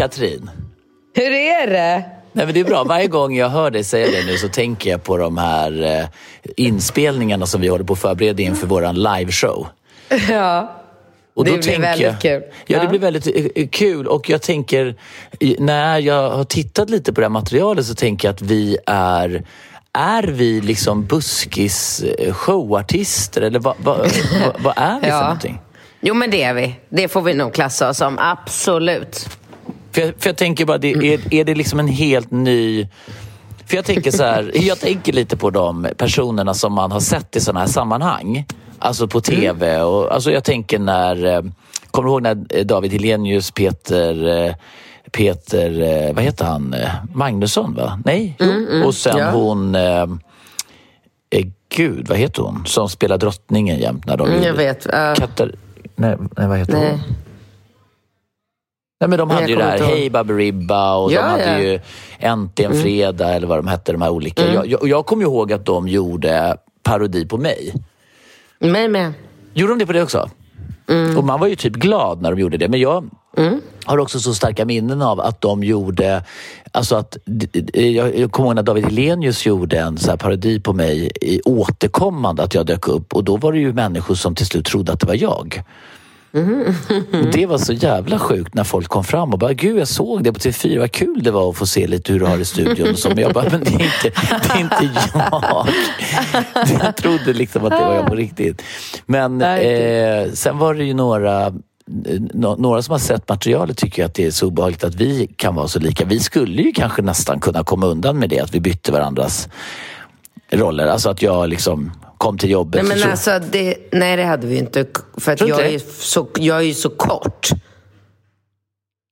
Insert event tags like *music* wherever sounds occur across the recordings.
Katrin! Hur är det? Nej, men det är bra. Varje gång jag hör dig säga det nu så tänker jag på de här eh, inspelningarna som vi håller på att förbereda inför vår liveshow. *laughs* Ja. Och Det blir väldigt jag, kul. Ja, det Ja. blir väldigt eh, eh, kul. Och jag tänker, när jag har tittat lite på det här materialet så tänker jag att vi är är vi liksom buskis eh, showartister eller vad, vad, vad, vad är vi för *laughs* Ja. någonting? Jo men det är vi. Det får vi nog klassa oss som, absolut. För jag, för jag tänker bara, det, är, är det liksom en helt ny... För jag tänker så här, jag tänker lite på de personerna som man har sett i sådana här sammanhang. Alltså på TV. Och, alltså jag tänker när... eh, Kommer du ihåg när eh, David Hellenius, Peter... eh, Peter, vad heter han? Magnusson va? Nej? Jo. och sen ja. hon... Eh, gud, vad heter hon? Som spelar drottningen jämt när de Mm, jag vet. ja. Katar... Nej, nej, vad heter Nej. hon? Nej, men de hade ju det här. Hej Baberiba och Ja, de hade ja. Mm. ju Äntligen Fredag eller vad de hette, de här olika. Jag, jag, jag kommer ihåg att de gjorde parodi på mig. Mig med. Gjorde de det på det också? Mm. Och man var ju typ glad när de gjorde det. Men jag har också så starka minnen av att de gjorde... Alltså att, jag, jag kommer ihåg när David Hellenius gjorde en så parodi på mig i återkommande att jag dök upp och då var det ju människor som till slut trodde att det var jag. Och det var så jävla sjukt när folk kom fram och bara Gud jag såg det på TV4, vad kul det var att få se lite hur du har det i studion. Och så. Men jag bara, men det är inte, det är inte jag. *laughs* Jag trodde liksom att det var jag på riktigt. Men eh, sen var det ju några nå- några som har sett materialet tycker att det är så obehagligt att vi kan vara så lika. Vi skulle ju kanske nästan kunna komma undan med det, att vi bytte varandras roller. Alltså att jag liksom kom till jobbet. Nej, men alltså, det, nej, det hade vi inte. För att jag inte är, så, jag är ju så kort.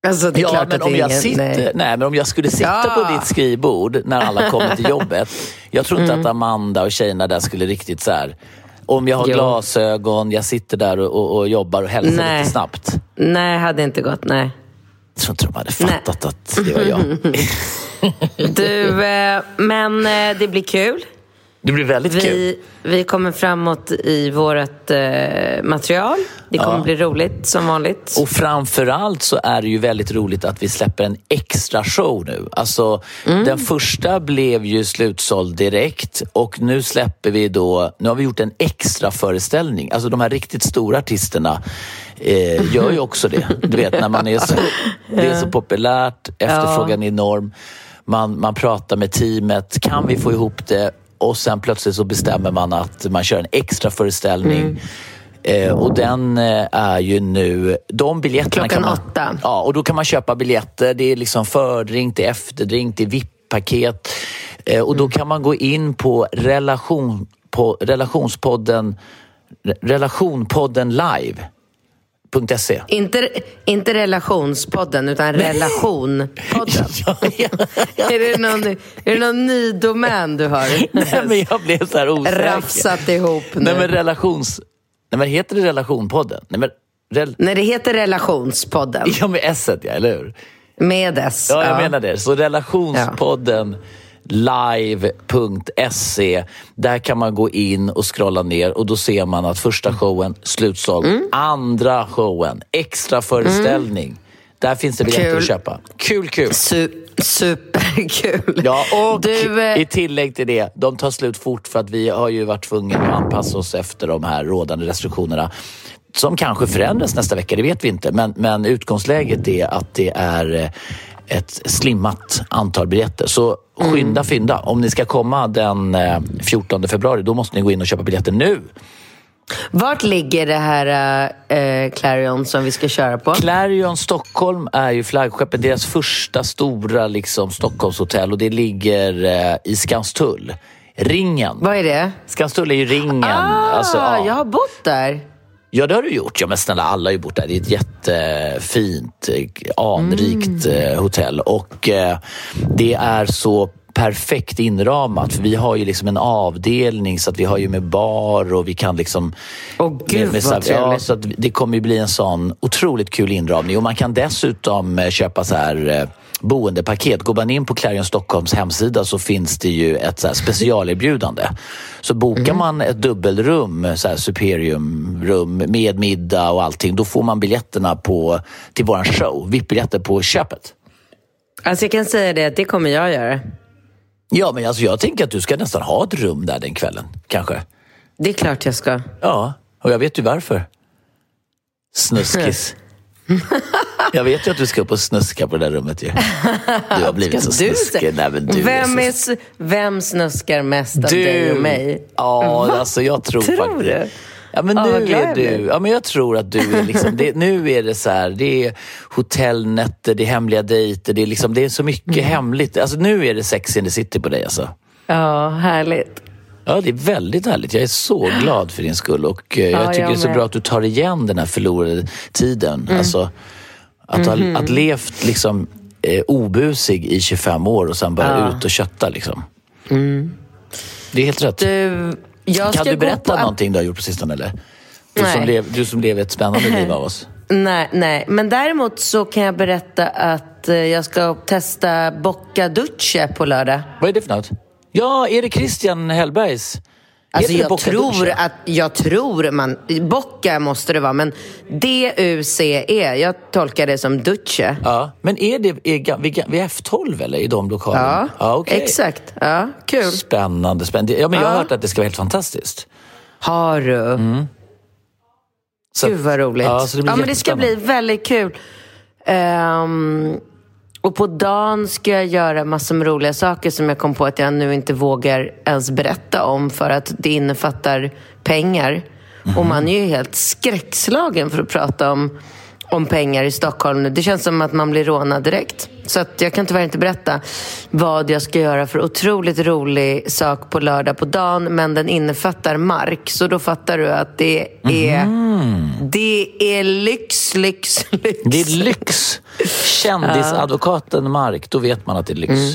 Alltså, Ja, men om jag, ingen, sitter, nej. nej. men om jag skulle sitta Ja. på ditt skrivbord när alla kommer till jobbet. Jag tror inte Mm. att Amanda och tjejerna där skulle riktigt så här. Om jag har Jo. glasögon, jag sitter där och, och, och jobbar och hälsar Nej. lite snabbt. Nej, hade inte gått. Nej. Jag tror inte de hade fattat att det var jag. *laughs* Du, eh, men eh, det blir kul. Det blir väldigt kul. Vi, vi kommer framåt i vårt eh, material. Det kommer Ja. bli roligt som vanligt. Och framförallt så är det ju väldigt roligt att vi släpper en extra show nu. Alltså, Mm. Den första blev ju slutsåld direkt och nu släpper vi då, nu har vi gjort en extra föreställning. Alltså de här riktigt stora artisterna eh, gör ju också det. Du vet när man är så, *laughs* det är så populärt, efterfrågan är enorm. Man, man pratar med teamet, kan vi få ihop det? Och sen plötsligt så bestämmer man att man kör en extra föreställning. Mm. Eh, och den eh, är ju nu... De biljetterna Klockan kan man, åtta. Ja, och då kan man köpa biljetter. Det är liksom fördrink, det är efterdrink, det är VIP-paket. Eh, och då Mm. kan man gå in på, relation, på relationspodden, re- relationpodden live.se. Inte, inte relationspodden, utan relationpodden. *laughs* *laughs* är, det någon, är det någon ny domän du har *laughs* Nej, men jag blev så här osäker. rafsat ihop nu? Nej, men relations... Nej, men heter det relationpodden? Nej, men... Rel... Nej, det heter relationspodden. Ja, med s ja, eller hur? Med S. Ja, jag menar det. Så relationspodden live.se. Där kan man gå in och scrolla ner och då ser man att första showen slutsåld. Mm. Andra showen, extra föreställning. Där finns det biljetter Kul. att köpa. Kul, kul. Su- superkul. Kul. Ja, och Du, eh, i tillägg till det, de tar slut fort för att vi har ju varit tvungna att anpassa oss efter de här rådande restriktionerna. Som kanske förändras nästa vecka, det vet vi inte. Men, men utgångsläget är att det är eh, ett slimmat antal biljetter. Så skynda fynda. Om ni ska komma den eh, 14 februari, då måste ni gå in och köpa biljetter nu. Vart ligger det här eh, Clarion som vi ska köra på? Clarion Stockholm är ju flaggskeppet, deras första stora liksom, Stockholmshotell och det ligger eh, i Skanstull. Ringen. Vad är det? Skanstull är ju ringen. Ah, alltså, ja. jag har bott där. Ja, det har du gjort. Ja, men snälla, alla har ju bott där. Det är ett jättefint, eh, anrikt eh, hotell och eh, det är så perfekt inramat. För vi har ju liksom en avdelning så att vi har ju med bar och vi kan liksom... Åh, gud, vad ja, trevligt. så att det kommer ju bli en sån otroligt kul inramning och man kan dessutom köpa så här boendepaket. Går man in på Clarion Stockholms hemsida så finns det ju ett så här specialerbjudande. Så bokar Mm. man ett dubbelrum, så här superiumrum med middag och allting, då får man biljetterna på, till våran show. VIP-biljetter på köpet. Alltså jag kan säga det att det kommer jag göra. Ja, men alltså jag tänker att du ska nästan ha ett rum där den kvällen, kanske. Det är klart jag ska. Ja, och jag vet ju varför. Snuskis. *laughs* jag vet ju att du ska upp och snuska på det där rummet ju. Du har blivit så snuskig. Nej, men du vem, är så... vem snuskar mest av dig och mig? Ja, alltså jag tror, Tror faktiskt... du? Ja, men nu glad är du... Ja, men jag tror att du är liksom... Det, nu är det så här, det är hotellnätter, det är hemliga dejter, det är, liksom, det är så mycket Mm. hemligt. Alltså nu är det sex in the city på dig alltså. Ja, härligt. Ja, det är väldigt härligt. Jag är så glad för din skull och eh, jag Ja, tycker jag det är så bra att du tar igen den här förlorade tiden. Mm. Alltså, att ha Mhm. att levt liksom, eh, obusig i 25 år och sen bara ut och kötta. Liksom. Det är helt rätt. Mm. Du, kan du berätta på... någonting du har gjort på sistone? Eller? Du, Nej. som lev, du som lever ett spännande liv av oss. *laughs* Nej, nej, men däremot så kan jag berätta att eh, jag ska testa Bocca Dulce på lördag. Vad är det för något? Ja, är det Christian Hellbergs? Alltså jag tror att, jag tror man, Bocca måste det vara, men D-U-C-E, jag tolkar det som Dulce. Ja, men är det är, vid, vid F12 eller? I de lokalerna? Ja, okej. exakt. Ja, kul. Spännande, spännande. Ja, men jag har Ja. hört att det ska vara helt fantastiskt. Har du? Så- Gud vad roligt. Ja, blir men det ska bli väldigt kul. Ehm, och på dagen ska jag göra massor med roliga saker som jag kom på att jag nu inte vågar ens berätta om för att det innefattar pengar. Och man är ju helt skräckslagen för att prata om, om pengar i Stockholm. Det känns som att man blir rånad direkt. Så att jag kan tyvärr inte berätta vad jag ska göra för otroligt rolig sak på lördag på dagen. Men den innefattar mark. Så då fattar du att det är, det är lyx, lyx, lyx. Det är lyx. Kändisadvokaten Mark, då vet man att det är lyx. Mm.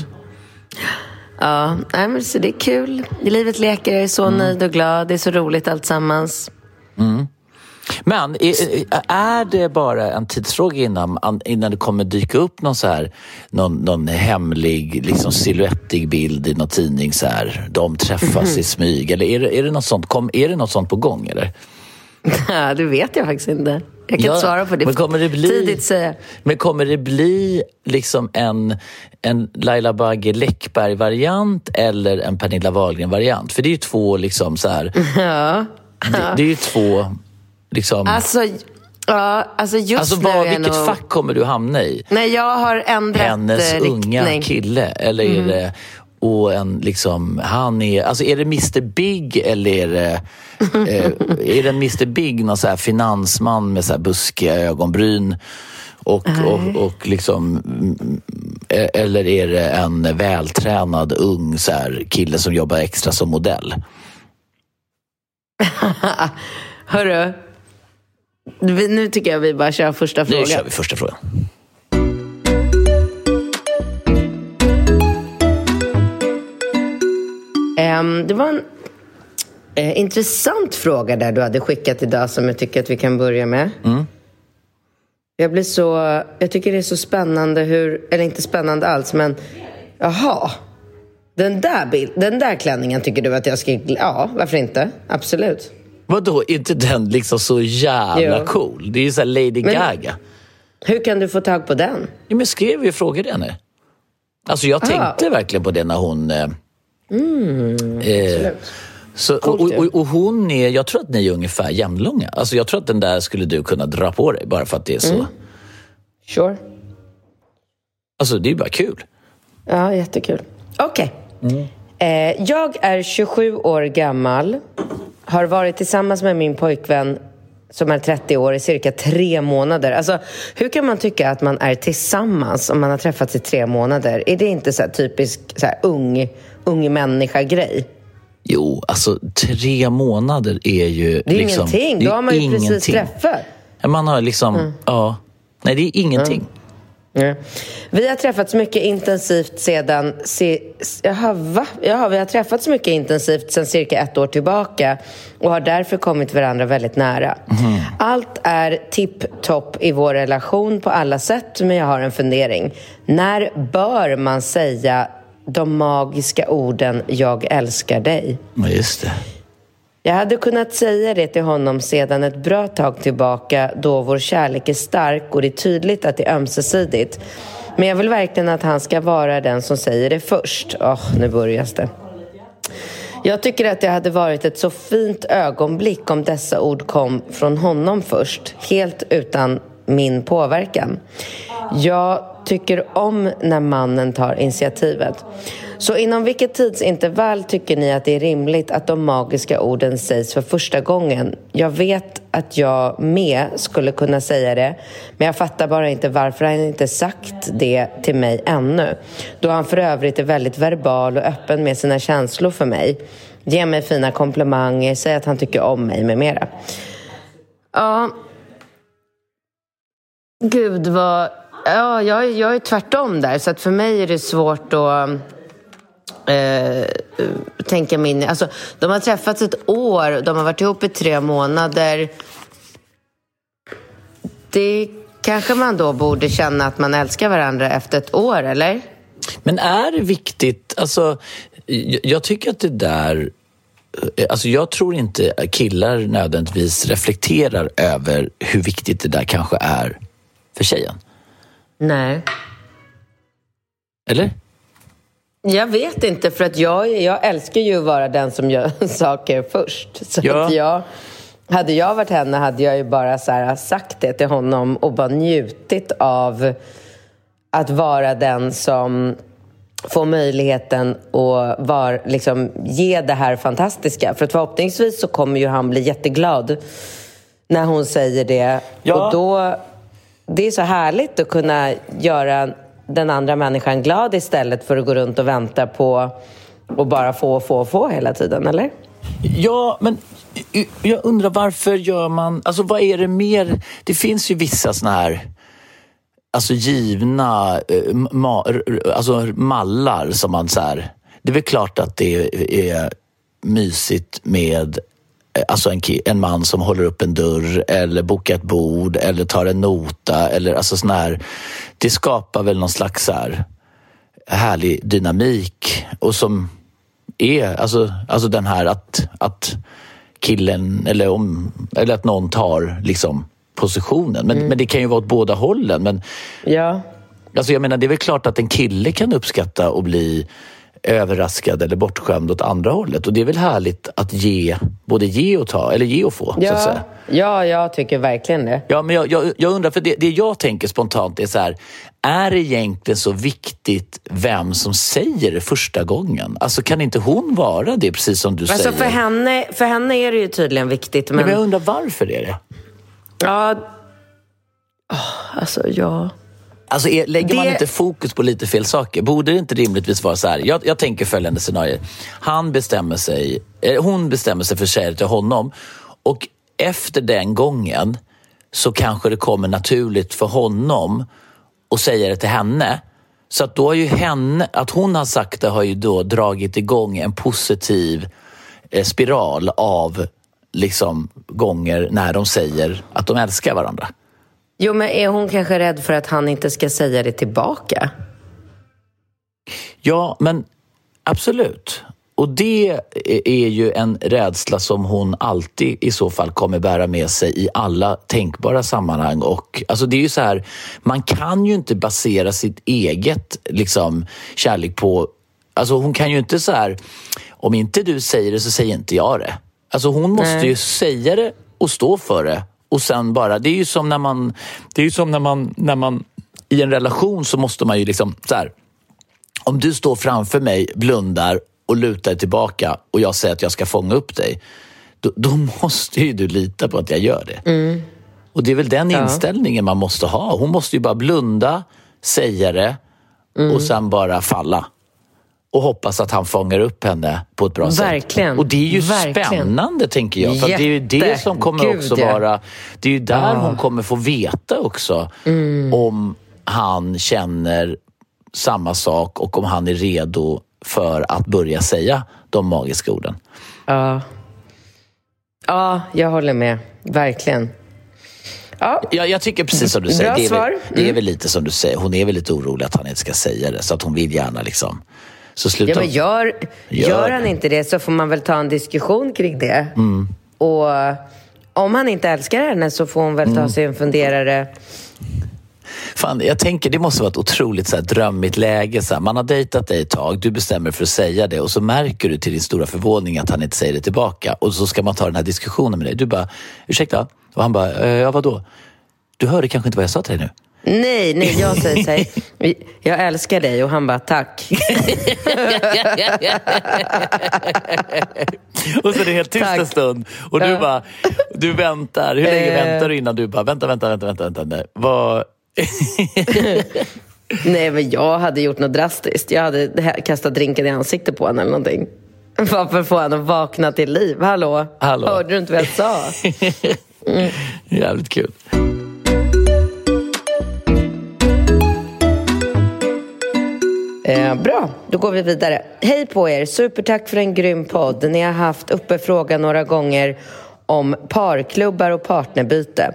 Ja, men så det är kul. Livet leker, jag är så Mm. nöjd och glad. Det är så roligt alltsammans. Men är, det bara en tidsfråga innan, innan det kommer dyka upp någon, så här, någon, någon hemlig liksom silhuettig bild i någon tidning? Så här, de träffas i smyg. Eller är det, är, det något sånt, kom, är det något sånt på gång? Eller? Ja, *laughs* det vet jag faktiskt inte. Jag kan Ja, inte svara på det. men kommer det bli- Tidigt säga. Men kommer det bli liksom en, en Laila Bagge Läckberg-variant eller en Pernilla Wahlgren-variant? För det är ju två liksom så här... *laughs* Ja. Det, det är ju två liksom... Alltså, ja, alltså just Alltså nu vad, är jag vilket nog... fack kommer du hamna i? Nej, jag har ändrat Hennes eh, unga riktning. kille? Eller är det... Och en liksom, han är, alltså är det Mr Big eller är det, eh, är det en Mr Big, någon så här finansman med så här buskiga ögonbryn? Och, och, och liksom, mm, eh, eller är det en vältränad ung så här, kille som jobbar extra som modell? *laughs* Hörru, nu tycker jag vi bara kör första Nu frågan. kör vi första frågan. Ehm, det var en eh, intressant fråga där du hade skickat idag som jag tycker att vi kan börja med. Jag blir så... Jag tycker det är så spännande hur... Eller inte spännande alls, men... Jaha. Den där, bild, den där klänningen tycker du att jag ska... Ja, varför inte? Absolut. Vadå, är inte den liksom så jävla Jo. cool? Det är ju så här Lady Gaga. Hur kan du få tag på den? Ja, men skrev ju frågor nu. Alltså jag tänkte verkligen på det när hon... Eh, Mm, eh, så, och, och, och hon är, jag tror att ni är ungefär jämnlånga. Alltså jag tror att den där skulle du kunna dra på dig bara för att det är så. Mm. Sure. Alltså det är bara kul. Ja, jättekul. Okej. Eh, jag är 27 år gammal. Har varit tillsammans med min pojkvän som är 30 år i cirka tre månader. Alltså, hur kan man tycka att man är tillsammans om man har träffats i tre månader? Är det inte så typisk så här, ung, ung människa-grej? Jo, alltså tre månader är ju... Det är liksom, ingenting. Då har man ju precis ingenting. träffat. Man har liksom, ja. Nej, det är ingenting. Vi har träffats mycket intensivt sedan... Se, jaha, va? Jaha, vi har träffats mycket intensivt sedan cirka ett år tillbaka och har därför kommit varandra väldigt nära. Allt är tipptopp i vår relation på alla sätt, men jag har en fundering. När bör man säga de magiska orden “jag älskar dig”? Just det. Jag hade kunnat säga det till honom sedan ett bra tag tillbaka då vår kärlek är stark och det är tydligt att det är ömsesidigt. Men jag vill verkligen att han ska vara den som säger det först. Åh, nu börjar det. Jag tycker att det hade varit ett så fint ögonblick om dessa ord kom från honom först, helt utan min påverkan. Jag tycker om när mannen tar initiativet. Så inom vilket tidsintervall tycker ni att det är rimligt att de magiska orden sägs för första gången? Jag vet att jag med skulle kunna säga det, men jag fattar bara inte varför han inte sagt det till mig ännu. Då han för övrigt är väldigt verbal och öppen med sina känslor för mig. Ge mig fina komplimanger, säg att han tycker om mig med mera. Ja, Gud vad... Ja, jag, jag är tvärtom där. Så att för mig är det svårt att eh, tänka mig in i... Alltså, de har träffats ett år, de har varit ihop i tre månader. Det kanske man då borde känna att man älskar varandra efter ett år, eller? Men är det viktigt, alltså jag, jag tycker att det där eh, Alltså jag tror inte killar nödvändigtvis reflekterar över hur viktigt det där kanske är för tjejen. Nej. Eller? Jag vet inte, för att jag, jag älskar ju att vara den som gör *laughs* saker först. Så Ja. att jag, hade jag varit henne hade jag ju bara så här sagt det till honom och bara njutit av att vara den som får möjligheten att var, liksom, ge det här fantastiska. För att förhoppningsvis så kommer ju han bli jätteglad när hon säger det. Ja. Och då, det är så härligt att kunna göra den andra människan glad istället för att gå runt och vänta på och bara få, få, få hela tiden, eller? Ja, men jag undrar varför gör man... Alltså vad är det mer? Det finns ju vissa såna här alltså givna eh, ma, alltså mallar som man så här... Det är väl klart att det är mysigt med Alltså en, en man som håller upp en dörr eller bokar ett bord eller tar en nota eller alltså sån här. Det skapar väl någon slags så här härlig dynamik och som är alltså, alltså den här att, att killen eller, om, eller att någon tar liksom positionen. Men, men det kan ju vara åt båda hållen. Men Ja. alltså jag menar, det är väl klart att en kille kan uppskatta och bli överraskad eller bortskämd åt andra hållet. Och det är väl härligt att ge, både ge och ta, eller ge och få. Så att Ja, säga. ja, jag tycker verkligen det. Ja, men jag, jag, jag undrar, för det, det jag tänker spontant är så här, är det egentligen så viktigt vem som säger det första gången? Alltså kan inte hon vara det, precis som du Alltså säger? för henne, för henne är det ju tydligen viktigt, Men men... jag undrar varför är det? Ja... Alltså, ja... Alltså är, lägger man Det- inte fokus på lite fel saker? Borde det inte rimligtvis vara så här? Jag, jag tänker följande scenario. Han bestämmer sig, eh, hon bestämmer sig för det till honom och efter den gången så kanske det kommer naturligt för honom att säga det till henne. Så att då har ju henne, att hon har sagt det har ju då dragit igång en positiv eh, spiral av liksom gånger när de säger att de älskar varandra. Jo, men är hon kanske rädd för att han inte ska säga det tillbaka? Ja, men absolut. och det är ju en rädsla som hon alltid i så fall kommer bära med sig i alla tänkbara sammanhang. Och, alltså det är ju så här, man kan ju inte basera sitt eget liksom, kärlek på... Alltså hon kan ju inte så här, om inte du säger det så säger inte jag det. Alltså hon måste Nej. ju säga det och stå för det. Och sen bara, det är ju som när man, det är ju som när man, när man i en relation så måste man ju liksom så här, om du står framför mig, blundar och lutar dig tillbaka och jag säger att jag ska fånga upp dig, då, då måste ju du lita på att jag gör det. Mm. Och det är väl den ja. inställningen man måste ha. Hon måste ju bara blunda, säga det mm. och sen bara falla. Och hoppas att han fångar upp henne på ett bra Verkligen. sätt. Och det är ju Verkligen. spännande, tänker jag. För det är ju det som kommer Gud, också vara... Det är ju där ja. hon kommer få veta också mm. om han känner samma sak och om han är redo för att börja säga de magiska orden. Ja, ja jag håller med. Verkligen. Ja. Jag, jag tycker precis som du säger. Bra det, är. Väl, det är mm. väl lite som du säger. Hon är väl lite orolig att han inte ska säga det. Så att hon vill gärna liksom... Så sluta. Ja, men gör, gör, gör han inte det så får man väl ta en diskussion kring det. Mm. Och om han inte älskar henne så får hon väl ta mm. sig en funderare Fan, jag tänker det måste vara ett otroligt så här, drömmigt läge. Så här, man har dejtat dig ett tag, du bestämmer för att säga det och så märker du till din stora förvåning att han inte säger det tillbaka. Och så ska man ta den här diskussionen med dig. Du bara, ursäkta? Och han bara, eh, ja vadå? Du hörde kanske inte vad jag sa till dig nu? Nej, nej, jag *laughs* säger så här, jag älskar dig och han bara tack. och så är det helt tyst tack. en stund och du bara, du väntar. Hur länge eh. väntar du innan du bara, vänta, vänta, vänta, vänta, vänta. Vad, *laughs* Nej, men jag hade gjort något drastiskt. Jag hade kastat drinken i ansiktet på honom eller någonting. Bara för att få honom att vakna till liv. Hallå? Hallå? Hörde du inte vad jag sa? Mm. *laughs* Jävligt kul. Eh, bra, då går vi vidare. Hej på er! Supertack för en grym podd. Ni har haft uppe frågan några gånger om parklubbar och partnerbyte.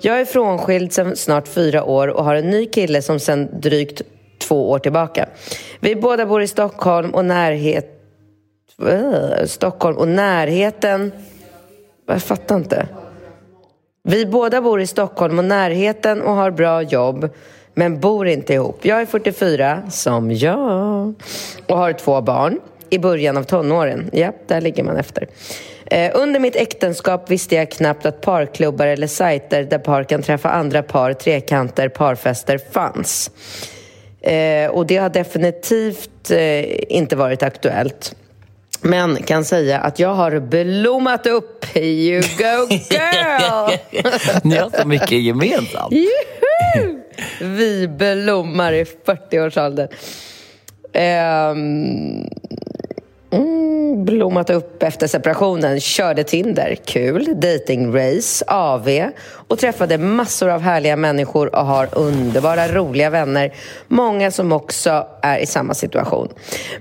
Jag är frånskild sedan snart fyra år och har en ny kille som sedan drygt två år tillbaka. Vi båda bor i Stockholm och närhet... Äh, Stockholm och närheten... Jag fattar inte. Vi båda bor i Stockholm och närheten och har bra jobb men bor inte ihop. Jag är 44, som jag, och har två barn i början av tonåren. Ja, där ligger man efter. Eh, under mitt äktenskap visste jag knappt att parklubbar eller sajter där par kan träffa andra par, trekanter, parfester fanns. Eh, och det har definitivt eh, inte varit aktuellt. Men kan säga att jag har blommat upp. You go girl! *laughs* Ni har så mycket gemensamt. Vi blommar i 40-årsåldern. Um, ehm, Mm, blommat upp efter separationen, körde Tinder, kul, datingrace, AV och träffade massor av härliga människor och har underbara, roliga vänner. Många som också är i samma situation.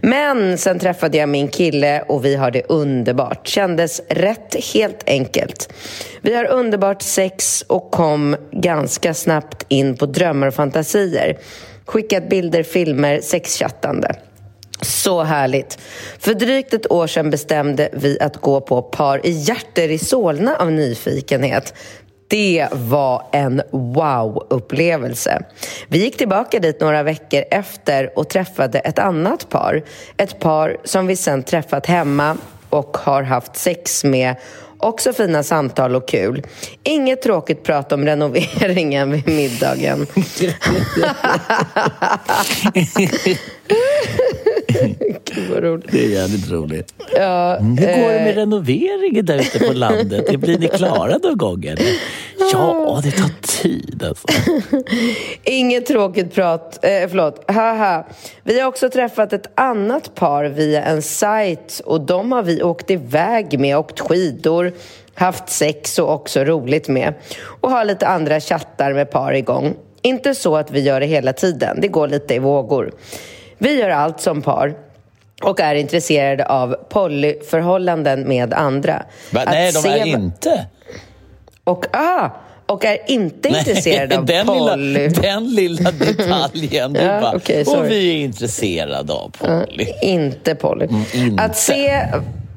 Men sen träffade jag min kille och vi har det underbart. Kändes rätt helt enkelt. Vi har underbart sex och kom ganska snabbt in på drömmar och fantasier. Skickat bilder, filmer, sexchattande. Så härligt. För drygt ett år sedan bestämde vi att gå på par i hjärter i Solna av nyfikenhet. Det var en wow-upplevelse. Vi gick tillbaka dit några veckor efter och träffade ett annat par. Ett par som vi sen träffat hemma och har haft sex med Också fina samtal och kul. Inget tråkigt prat om renoveringen vid middagen. *laughs* *laughs* *laughs* *laughs* Gud vad roligt. Det är jävligt roligt. Ja, Hur går det med eh... renoveringen där ute på landet? *laughs* Blir ni klara någon gång? Eller? Ja, det tar tid alltså. *laughs* Inget tråkigt prat. Eh, förlåt. Haha. Vi har också träffat ett annat par via en sajt och de har vi åkt iväg med, åkt skidor, haft sex och också roligt med. Och har lite andra chattar med par igång. Inte så att vi gör det hela tiden, det går lite i vågor. Vi gör allt som par och är intresserade av polyförhållanden med andra. Va? Nej, de är inte. Och ah, och är inte *laughs* intresserad av den Polly. Lilla, *laughs* den lilla *laughs* detaljen. Ja, bara, sorry. och vi är intresserade av Polly. Inte Polly. Mm, inte. Att, se,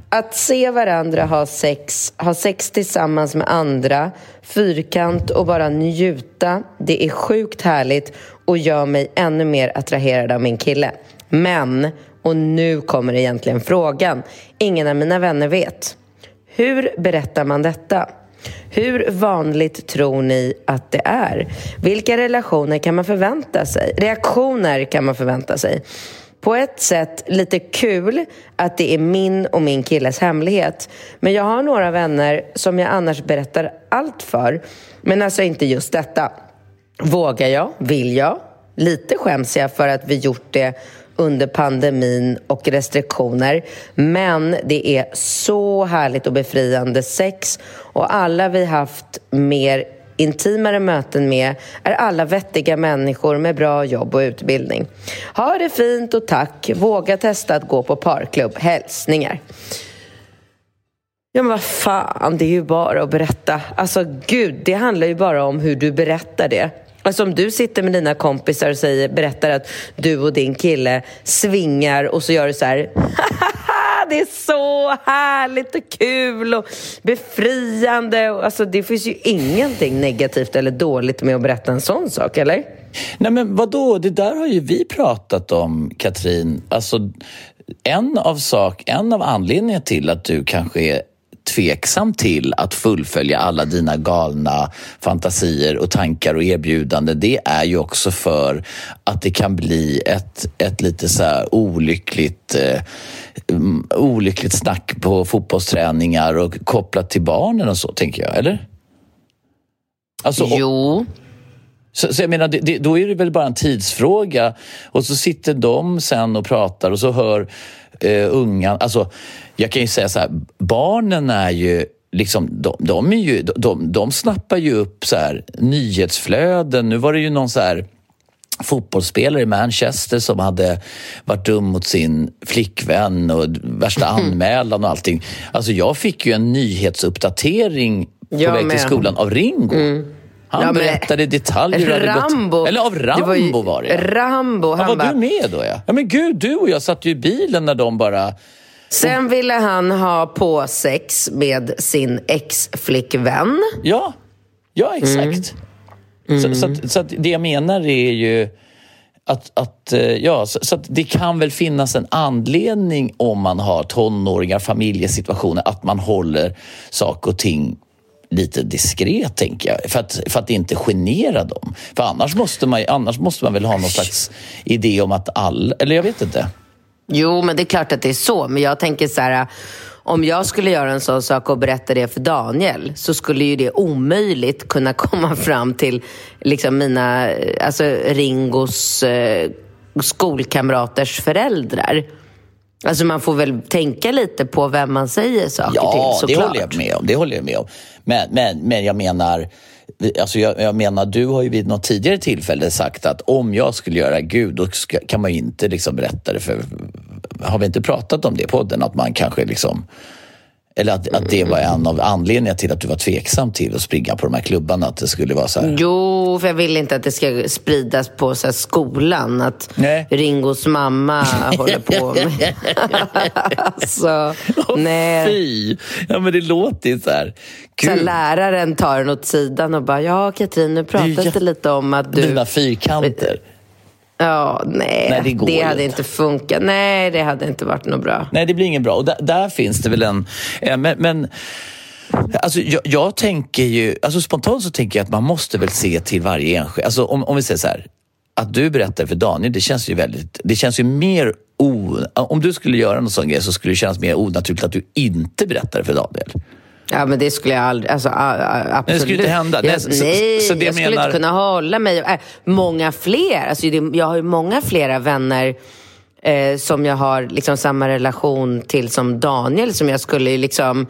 att se varandra ha sex, ha sex tillsammans med andra, fyrkant och bara njuta, det är sjukt härligt och gör mig ännu mer attraherad av min kille. Men, och nu kommer egentligen frågan, ingen av mina vänner vet. Hur berättar man detta? Hur vanligt tror ni att det är? Vilka relationer kan man förvänta sig? Reaktioner kan man förvänta sig. På ett sätt lite kul att det är min och min killes hemlighet. Men jag har några vänner som jag annars berättar allt för. Men alltså inte just detta. Vågar jag? Vill jag? Lite skäms jag för att vi gjort det under pandemin och restriktioner. Men det är så härligt och befriande sex och alla vi haft mer intimare möten med är alla vettiga människor med bra jobb och utbildning. Ha det fint och tack. Våga testa att gå på parklubb. Hälsningar. Ja men vad fan, det är ju bara att berätta. Alltså gud, det handlar ju bara om hur du berättar det. Alltså om du sitter med dina kompisar och säger, berättar att du och din kille svingar och så gör du så här *laughs* det är så härligt och kul och befriande. Alltså, det finns ju ingenting negativt eller dåligt med att berätta en sån sak, eller? Nej men vadå, det där har ju vi pratat om Katrin. Alltså, en av, sak, en av anledningarna till att du kanske är tveksam till att fullfölja alla dina galna fantasier och tankar och erbjudanden det är ju också för att det kan bli ett, ett lite så olyckligt, eh, mm, olyckligt snack på fotbollsträningar och kopplat till barnen och så, tänker jag. Eller? Alltså, Jo. så, så jag menar, det, det, då är det väl bara en tidsfråga. Och så sitter de sen och pratar och så hör eh, unga... Alltså, jag kan ju säga så här, barnen är ju... Liksom, de, de, är ju, de, de snappar ju upp så här, nyhetsflöden. Nu var det ju någon så här fotbollsspelare i Manchester som hade varit dum mot sin flickvän och värsta *laughs* anmälan och allting. Alltså jag fick ju en nyhetsuppdatering på Jag väg till med. skolan av Ringo. Han Ja, berättade detaljer. hur det hade gått- Rambo. Eller av Rambo det var, ju, var det. Rambo, Ja, han var bara, du med då? Ja. ja, men gud, du och jag satt ju i bilen när de bara... Sen ville han ha på sex med sin ex-flickvän. Ja, ja exakt. Så, så, att, så att det jag menar är ju att, att, eh, ja, så, så att det kan väl finnas en anledning om man har tonåringar, familjesituationer, att man håller saker och ting lite diskret, tänker jag. För att, för att inte genera dem. För annars måste man, annars måste man väl ha någon slags idé om att alla... Eller jag vet inte. Jo, men det är klart att det är så. Men jag tänker så här, om jag skulle göra en sån sak och berätta det för Daniel så skulle ju det omöjligt kunna *laughs* komma fram till liksom mina, eh, alltså Ringos eh, skolkamraters föräldrar. Alltså man får väl tänka lite på vem man säger saker Ja, till det såklart. håller jag med om. Det håller jag med om. Men, men, men jag menar, alltså jag, jag menar, du har ju vid något tidigare tillfälle sagt att om jag skulle göra Gud, då ska, kan man ju inte liksom berätta det för... Har vi inte pratat om det i podden? Att man kanske liksom... Eller att, att det var en av anledningarna till att du var tveksam till att springa på de här klubbarna. Att det skulle vara så här... Jo, för jag vill inte att det ska spridas på så skolan att Nej. Ringos mamma *laughs* håller på med... *laughs* alltså, nej. Fy! Ja, men det låter ju så här... Så här, läraren tar den åt sidan och bara, ja Katrin, nu pratas Det lite om att du... dina fyrkanter. Ja, nej, Nej, det ju hade inte. funkat. Nej, det hade inte varit något bra. Nej, det blir ingen bra. Och där, där finns det väl en... eh, Men, men alltså, jag, jag tänker ju... Alltså, spontant så tänker jag att man måste väl se till varje enskild... Alltså, om, om vi säger så här. Att du berättar för Daniel, det känns ju väldigt... Det känns ju mer o... Om du skulle göra någon sån grej så skulle det kännas mer onaturligt att du inte berättar för Daniel. Ja, men det skulle jag aldrig... Alltså, absolut. skulle inte hända. Jag, så- så- nej, så det jag skulle menar- inte kunna hålla mig. Äh, många fler. Alltså, det, jag har ju många flera vänner eh, som jag har liksom samma relation till som Daniel, som jag skulle liksom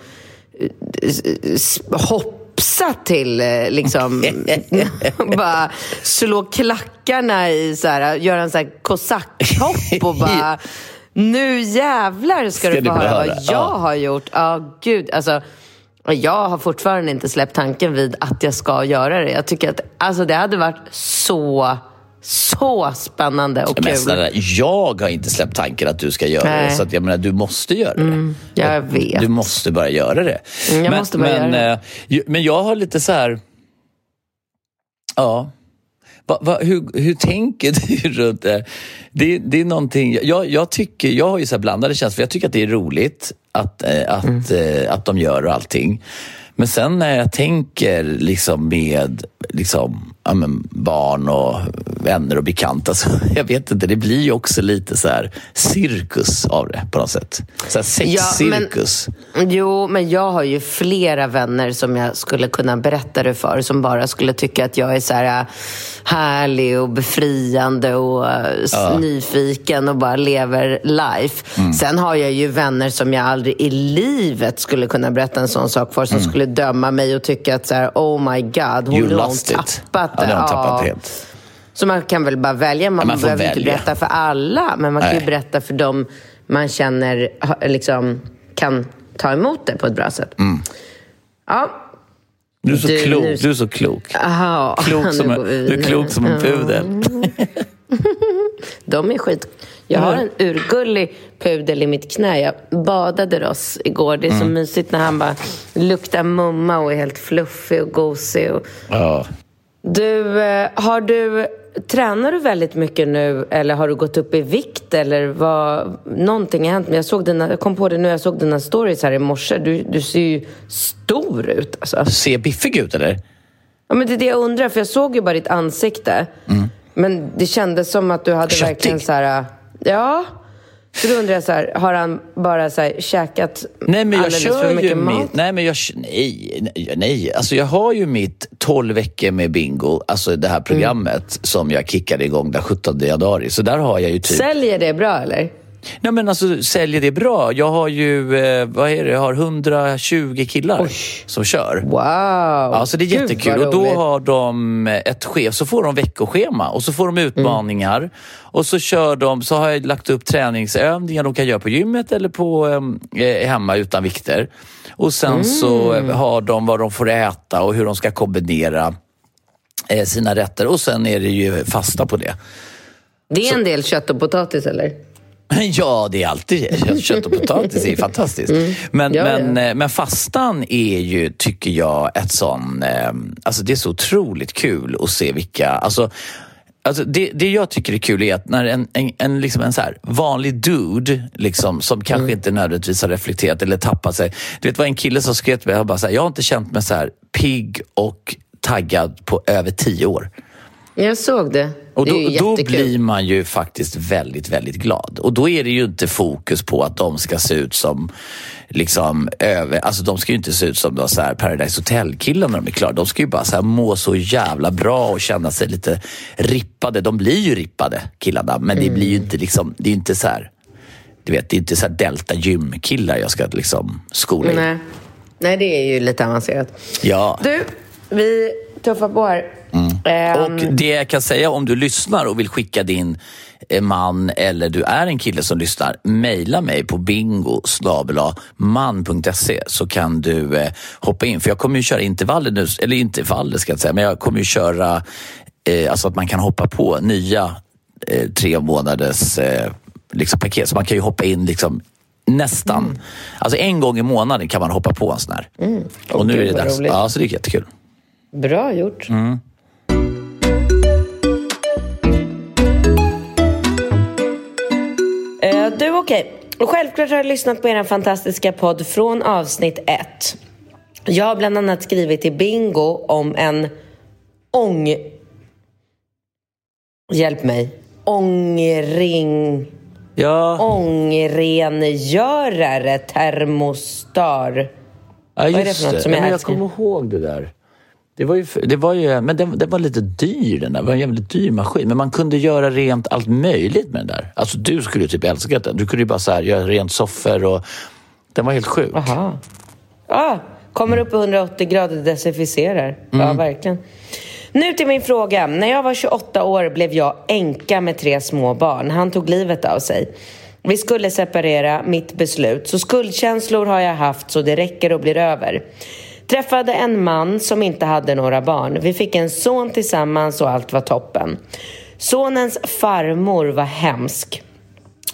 hoppsa till. eh, Liksom, *laughs* bara slå klackarna i, så här, göra en så här kosackhopp och *laughs* bara... Nu jävlar ska, Ska du få höra vad jag Ja. har gjort. Ja, gud. Alltså, jag har fortfarande inte släppt tanken vid att jag ska göra det. Jag tycker att alltså, det hade varit så, så spännande och kul. snälla, jag har inte släppt tanken att du ska göra Nej. det. Så att, jag menar, du måste göra det. jag vet. Du måste bara göra det. Mm, jag men, måste bara men, göra eh, ju- men jag har lite så här... Ja. Va, va, hur, hur tänker *laughs* du runt det? Det, det är någonting... Jag, jag, tycker, jag har ju så blandade känslor. Jag tycker att det är roligt att, eh, att, Mm. eh, att de gör allting. Men sen när jag tänker liksom med liksom, ja, men barn och vänner och bekanta, så *laughs* jag vet inte, det blir ju också lite så här cirkus av det på något sätt. Så här Ja, sexcirkus. Jo, men jag har ju flera vänner som jag skulle kunna berätta det för. Som bara skulle tycka att jag är så här äh, härlig och befriande och äh, s- nyfiken och bara lever life. Mm. Sen har jag ju vänner som jag aldrig i livet skulle kunna berätta en sån sak för. Som skulle döma mig och tycka att så här, oh my god, hon Mm. Har tappat Ja, det har hon tappat Ja. helt. Så man kan väl bara välja. Man, Ja, man behöver inte välja. berätta för alla, men man kan ju Nej. berätta för dem man känner liksom, kan ta emot det på ett bra sätt. Mm. Ja, Du är så Du, klok. nu- Du är så klok. aha. klok *laughs* som en, du är klok som en pudel. *laughs* De är skit. Jag har en urgullig pudel i mitt knä. Jag badade Ross igår. Det är Mm. så mysigt när han bara luktar mumma och är helt fluffig och gosig. Och... Ja. Du, eh, har du, tränar du väldigt mycket nu eller har du gått upp i vikt eller vad, någonting har hänt? Men Jag, såg dina, jag kom på det nu, jag såg dina stories här i morse. Du, du ser ju stor ut alltså. Ser biffig ut eller? Ja, men det är det jag undrar, för jag såg ju bara ditt ansikte. Men det kändes som att du hade Mm. Köttig. verkligen så här... Ja. Så då undrar jag så här, har han bara så här käkat Nej men jag alldeles för kör mycket ju mat? mitt... Nej men jag... Nej, nej, nej. Alltså jag har ju mitt 12 veckor med bingo, alltså det här programmet som jag kickade igång den 17 januari. Så där har jag ju typ... Säljer det bra eller? Nej men alltså säljer det bra. Jag har ju, eh, vad är det, jag har 120 killar som kör. Wow! Ja, så det är Gud, jättekul. Och då har de ett chef, så får de veckoschema och så får de utmaningar. Och så kör de, så har jag lagt upp träningsövningar de kan göra på gymmet eller på eh, hemma utan vikter. Och sen så eh, har de vad de får äta och hur de ska kombinera eh, sina rätter. Och sen är det ju fasta på det. Det är en del kött och potatis eller? *laughs* Ja, det är alltid kött- och potatis. är fantastiskt. Men, Ja, men, ja. eh, men fastan är ju, tycker jag, ett sån... Eh, alltså det är så otroligt kul att se vilka... Alltså, Alltså det, det jag tycker är kul är att när en, en, en, liksom en så här vanlig dude liksom, som kanske Mm. inte nödvändigtvis har reflekterat eller tappat sig. Du vet vad en kille som skrev till mig, jag, bara så här, jag har inte känt mig så här pigg och taggad på över tio år. Jag såg det. Och det då, ju då blir man ju faktiskt väldigt, väldigt glad. Och då är det ju inte fokus på att de ska se ut som liksom över, alltså de ska ju inte se ut som de så här Paradise Hotel-killar när de är klara. De ska ju bara så här må så jävla bra och känna sig lite rippade. De blir ju rippade killarna, men det blir ju inte liksom, det är inte så här, du vet, det är inte så här Delta Gym-killar jag ska liksom skola in. Nej. Nej, det är ju lite avancerat. Ja. Du, vi tuffar på här. Ehm, Och det jag kan säga om du lyssnar och vill skicka din eh, man eller du är en kille som lyssnar, mejla mig på bingo man.se så kan du eh, hoppa in. För jag kommer ju köra intervaller nu, eller intervaller ska jag säga, men jag kommer ju köra eh, alltså att man kan hoppa på nya eh, tre månaders eh, liksom paket. Så man kan ju hoppa in liksom nästan, alltså en gång i månaden kan man hoppa på en sån här. Och nu Gud, är det dags. Ja, så det är jättekul. Bra gjort. Mm. Eh, du, okej. Och Självklart har jag lyssnat på er fantastiska podd från avsnitt ett. Jag har bland annat skrivit till Bingo om en ång... Hjälp mig. Ångring... Ja. Ångrengörare, termostar. Ja, är det just för något som ja, jag men jag kommer ihåg det där. Det var ju, det var ju men den, den var lite dyr den där. Det var en jävligt dyr maskin. Men man kunde göra rent allt möjligt med den där. Alltså du skulle ju typ älska den. Du kunde ju bara så här, göra rent soffor och den var helt sjuk. Aha. Ah, kommer upp i 180 grader, desinficerar. Ja, verkligen. Nu till min fråga. När jag var 28 år blev jag änka med tre små barn. Han tog livet av sig. Vi skulle separera, mitt beslut. Så skuldkänslor har jag haft så det räcker och blir över. Träffade en man som inte hade några barn. Vi fick en son tillsammans och allt var toppen. Sonens farmor var hemsk.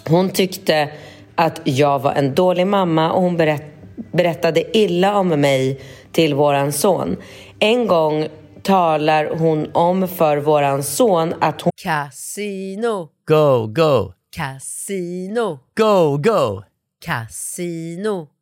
Hon tyckte att jag var en dålig mamma och hon berätt, berättade illa om mig till våran son. En gång talar hon om för våran son att hon... Casino, Go, go, casino, go, go, casino.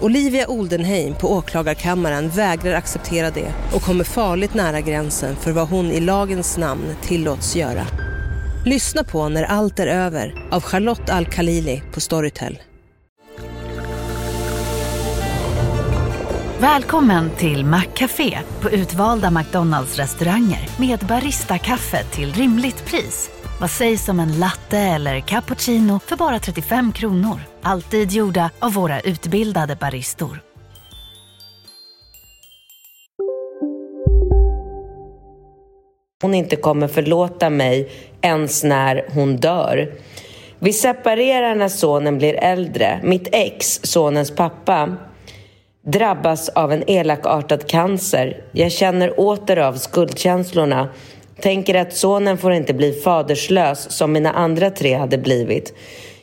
Olivia Oldenheim på åklagarkammaren vägrar acceptera det och kommer farligt nära gränsen för vad hon i lagens namn tillåts göra. Lyssna på När allt är över av Charlotte Al-Khalili på Storytel. Välkommen till Maccafé på utvalda McDonalds restauranger med Baristakaffe till rimligt pris. Vad sägs om en latte eller cappuccino för bara 35 kronor? Alltid gjorda av våra utbildade baristor. hon inte kommer förlåta mig ens när hon dör. Vi separerar när sonen blir äldre. Mitt ex, sonens pappa, drabbas av en elakartad cancer. Jag känner åter av skuldkänslorna. Tänker att sonen får inte bli faderslös som mina andra tre hade blivit.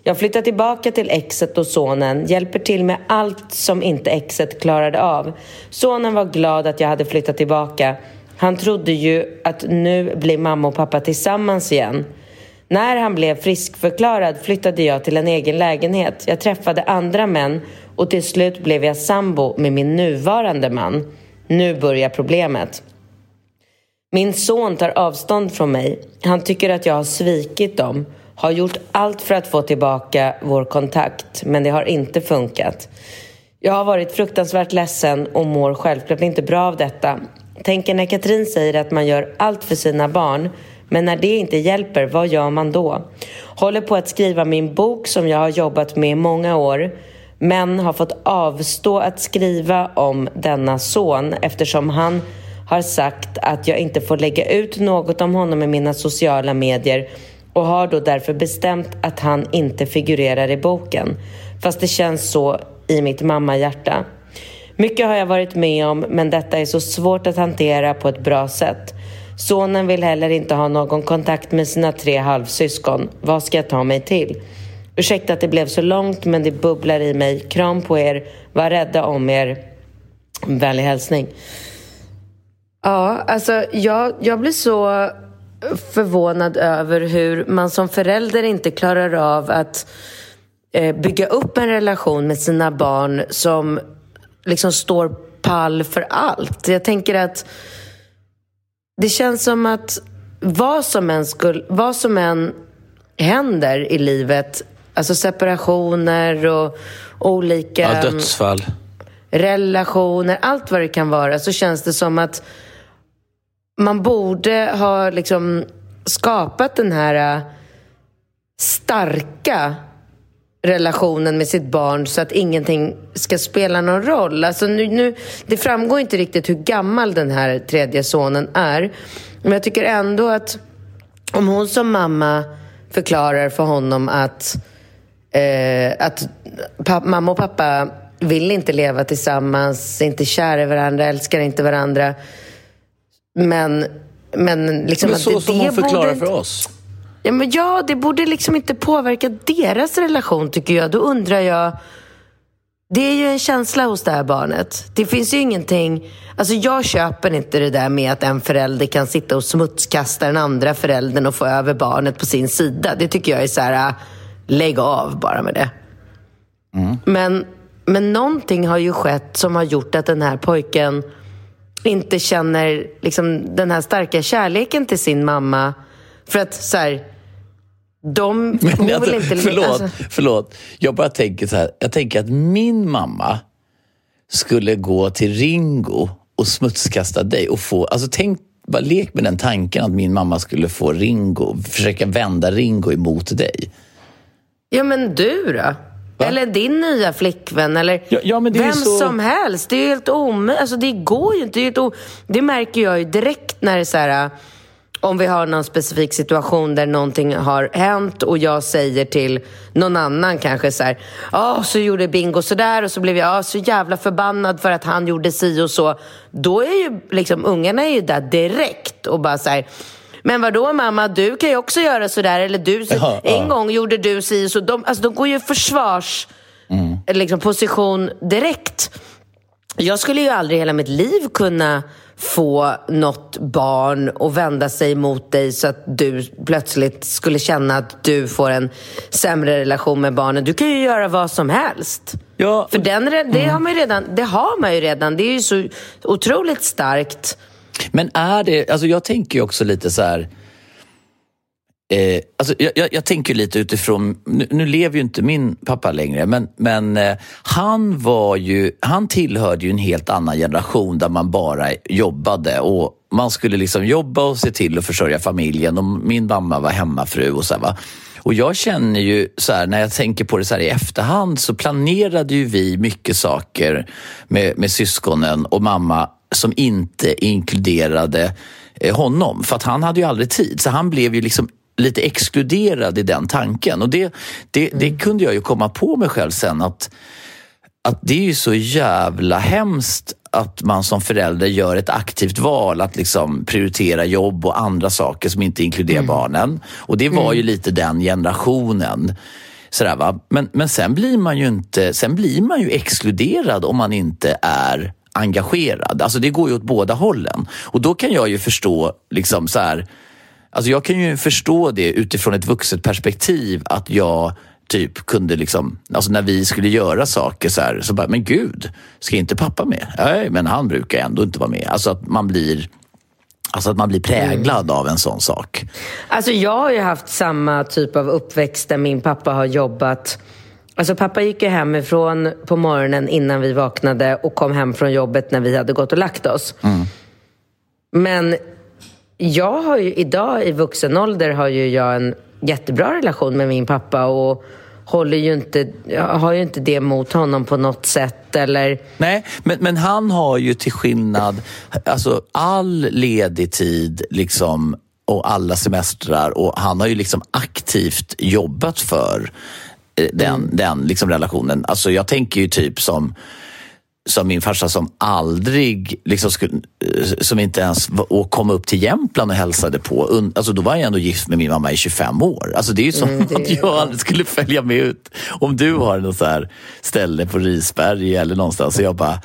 Jag flyttar tillbaka till exet och sonen, hjälper till med allt som inte exet klarade av. Sonen var glad att jag hade flyttat tillbaka. Han trodde ju att nu blir mamma och pappa tillsammans igen. När han blev friskförklarad flyttade jag till en egen lägenhet. Jag träffade andra män och till slut blev jag sambo med min nuvarande man. Nu börjar problemet. Min son tar avstånd från mig. Han tycker att jag har svikit dem. Har gjort allt för att få tillbaka vår kontakt, men det har inte funkat. Jag har varit fruktansvärt ledsen och mår självklart inte bra av detta. Tänker när Katrin säger att man gör allt för sina barn, men när det inte hjälper, vad gör man då? Håller på att skriva min bok som jag har jobbat med i många år, men har fått avstå att skriva om denna son eftersom han har sagt att jag inte får lägga ut något om honom i mina sociala medier och har då därför bestämt att han inte figurerar i boken. Fast det känns så i mitt mammahjärta. Mycket har jag varit med om, men detta är så svårt att hantera på ett bra sätt. Sonen vill heller inte ha någon kontakt med sina tre halvsyskon. Vad ska jag ta mig till? Ursäkta att det blev så långt, men det bubblar i mig. Kram på er. Var rädda om er. Vänlig hälsning. Ja, alltså jag, jag blir så förvånad över hur man som förälder inte klarar av att eh, bygga upp en relation med sina barn som liksom står pall för allt. Jag tänker att det känns som att vad som än, skulle, vad som än händer i livet, alltså separationer och olika Ja, dödsfall. relationer, allt vad det kan vara, så känns det som att man borde ha liksom skapat den här äh, starka relationen med sitt barn så att ingenting ska spela någon roll. Alltså nu, nu, det framgår inte riktigt hur gammal den här tredje sonen är. Men jag tycker ändå att om hon som mamma förklarar för honom att, eh, att pappa, mamma och pappa vill inte leva tillsammans, är inte kära i varandra, älskar inte varandra. Men, men liksom... Men så att som det hon förklarar borde, för oss. Ja, men ja, det borde liksom inte påverka deras relation tycker jag. Då undrar jag... Det är ju en känsla hos det här barnet. Det finns ju ingenting... Alltså jag köper inte det där med att en förälder kan sitta och smutskasta den andra föräldern och få över barnet på sin sida. Det tycker jag är så här, lägg av bara med det. Men, men någonting har ju skett som har gjort att den här pojken inte känner liksom, den här starka kärleken till sin mamma. För att så här, de... *laughs* hon jag, vill inte, förlåt, alltså- förlåt. Jag bara tänker så här. Jag tänker att min mamma skulle gå till Ringo och smutskasta dig och få... Alltså tänk, bara lek med den tanken att min mamma skulle få Ringo, försöka vända Ringo emot dig. Ja, men du då? Eller din nya flickvän, eller Ja, ja, vem så- som helst. Det är helt omöjligt. Alltså, det går ju inte. Det, o... det märker jag ju direkt när det är så här... Om vi har någon specifik situation där någonting har hänt och jag säger till någon annan kanske så här, ja så gjorde Bingo sådär och så blev jag ah, så jävla förbannad för att han gjorde si och så. Då är ju liksom ungarna är ju där direkt och bara så här, men vadå mamma, du kan ju också göra sådär eller du, Ja, en ja. gång gjorde du si så. De, alltså, de går ju försvars liksom, position direkt. Jag skulle ju aldrig i hela mitt liv kunna få något barn att vända sig mot dig så att du plötsligt skulle känna att du får en sämre relation med barnen. Du kan ju göra vad som helst. Ja, För den, det, har man ju redan, det har man ju redan. Det är ju så otroligt starkt. Men är det, alltså jag tänker ju också lite så här. Eh, alltså jag, jag, jag tänker lite utifrån, nu, nu lever ju inte min pappa längre, men, men eh, han var ju, han tillhörde ju en helt annan generation där man bara jobbade och man skulle liksom jobba och se till att försörja familjen och min mamma var hemmafru och så här, va. Och jag känner ju så här, när jag tänker på det så här i efterhand så planerade ju vi mycket saker med, med syskonen och mamma som inte inkluderade eh, honom. För att han hade ju aldrig tid. Så han blev ju liksom lite exkluderad i den tanken. Och det, det, det kunde jag ju komma på mig själv sen att, att det är ju så jävla hemskt att man som förälder gör ett aktivt val att liksom prioritera jobb och andra saker som inte inkluderar barnen. Och det var ju lite den generationen. Sådär, va? Men, men sen blir man ju inte, sen blir man ju exkluderad om man inte är engagerad. Alltså det går ju åt båda hållen. Och då kan jag ju förstå, liksom så här, alltså jag kan ju förstå det utifrån ett vuxet perspektiv att jag typ kunde liksom, alltså när vi skulle göra saker så här, så bara, men gud, ska inte pappa med? Nej, men han brukar ändå inte vara med. Alltså att man blir, alltså att man blir präglad av en sån sak. Alltså jag har ju haft samma typ av uppväxt där min pappa har jobbat. Alltså pappa gick ju hemifrån på morgonen innan vi vaknade och kom hem från jobbet när vi hade gått och lagt oss. Men jag har ju idag i vuxen ålder har ju jag en jättebra relation med min pappa och håller ju inte, har ju inte det mot honom på något sätt eller Nej, men, men han har ju till skillnad, alltså all ledig tid liksom och alla semestrar och han har ju liksom aktivt jobbat för den, den liksom relationen. Alltså jag tänker ju typ som som min farsa som aldrig, liksom skulle, eh, som inte ens kom upp till Jämtland och hälsade på. Alltså då var jag ändå gift med min mamma i 25 år. Alltså det är ju som att jag aldrig skulle följa med ut. Om du har något så här ställe på Risberg eller någonstans och jag bara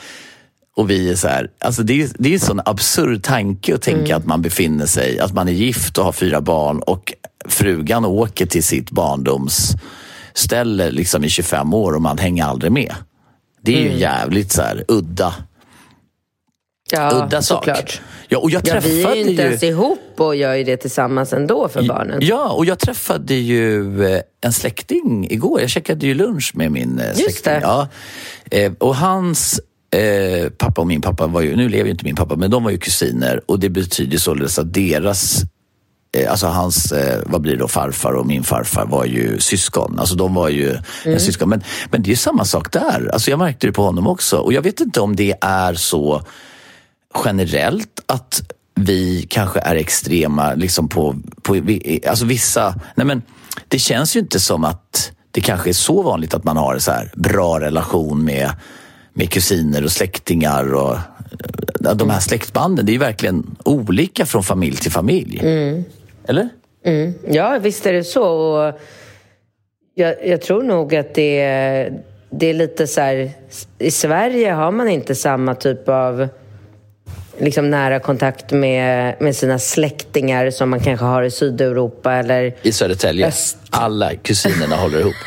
och vi är så här, alltså det är, det är en sån absurd tanke att tänka att man befinner sig, att man är gift och har fyra barn och frugan åker till sitt barndomsställe liksom i 25 år och man hänger aldrig med. Det är ju jävligt så här udda, ja, udda sak. såklart. Ja, och jag Ja, träffade vi är ju inte ju... ens ihop och gör ju det tillsammans ändå för barnen. Ja, och jag träffade ju eh, en släkting igår. Jag käkade ju lunch med min eh, släkting. Just det. Ja. Eh, Och hans eh, pappa och min pappa var ju, nu lever ju inte min pappa, men de var ju kusiner och det betyder således att deras Alltså hans, eh, vad blir det då, farfar och min farfar var ju syskon. Alltså de var ju en syskon. Men, men det är samma sak där. Alltså jag märkte det på honom också. Och jag vet inte om det är så generellt att vi kanske är extrema liksom på, på alltså vissa... Nej men, det känns ju inte som att det kanske är så vanligt att man har så här bra relation med, med kusiner och släktingar. Och, de här släktbanden, det är ju verkligen olika från familj till familj. Mm. Eller? Mm. Ja, visst är det så. Och jag, jag tror nog att det är, det är lite så här... I Sverige har man inte samma typ av liksom nära kontakt med, med sina släktingar som man kanske har i Sydeuropa eller I Södertälje. Öst. Alla kusinerna håller ihop. *laughs*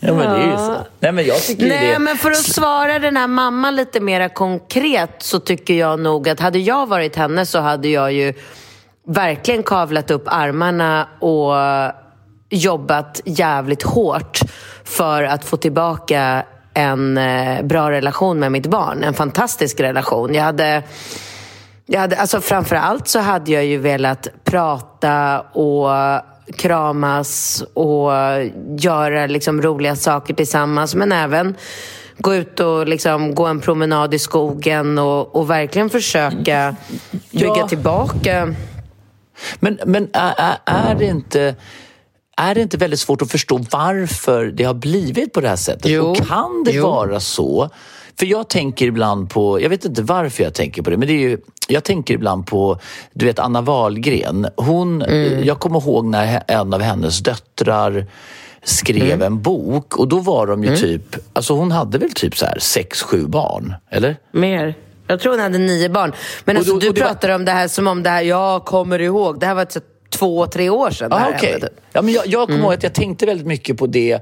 ja, men det är ju så. Nej, men jag tycker Nej, det... men för att svara den här mamman lite mer konkret så tycker jag nog att hade jag varit henne så hade jag ju verkligen kavlat upp armarna och jobbat jävligt hårt för att få tillbaka en eh, bra relation med mitt barn. En fantastisk relation. Jag hade, jag hade, alltså framför allt så hade jag ju velat prata och kramas och göra liksom roliga saker tillsammans. Men även gå ut och liksom gå en promenad i skogen och, och verkligen försöka bygga Ja. tillbaka. Men, men är, är- det inte, är det inte väldigt svårt att förstå varför det har blivit på det här sättet? Jo. Och kan det Jo. vara så? För jag tänker ibland på, jag vet inte varför jag tänker på det, men det är ju, jag tänker ibland på, du vet Anna Wahlgren. Hon, Mm. Jag kommer ihåg när en av hennes döttrar skrev Mm. en bok och då var de ju typ, alltså hon hade väl typ så här sex, sju barn, eller? Mer. Jag tror hon hade nio barn. Men alltså, då- du det var- pratar om det här som om det här, jag kommer ihåg. Det här var så- två, tre år sedan. Ah, hände, typ. ja, men jag, jag kommer ihåg att jag tänkte väldigt mycket på det.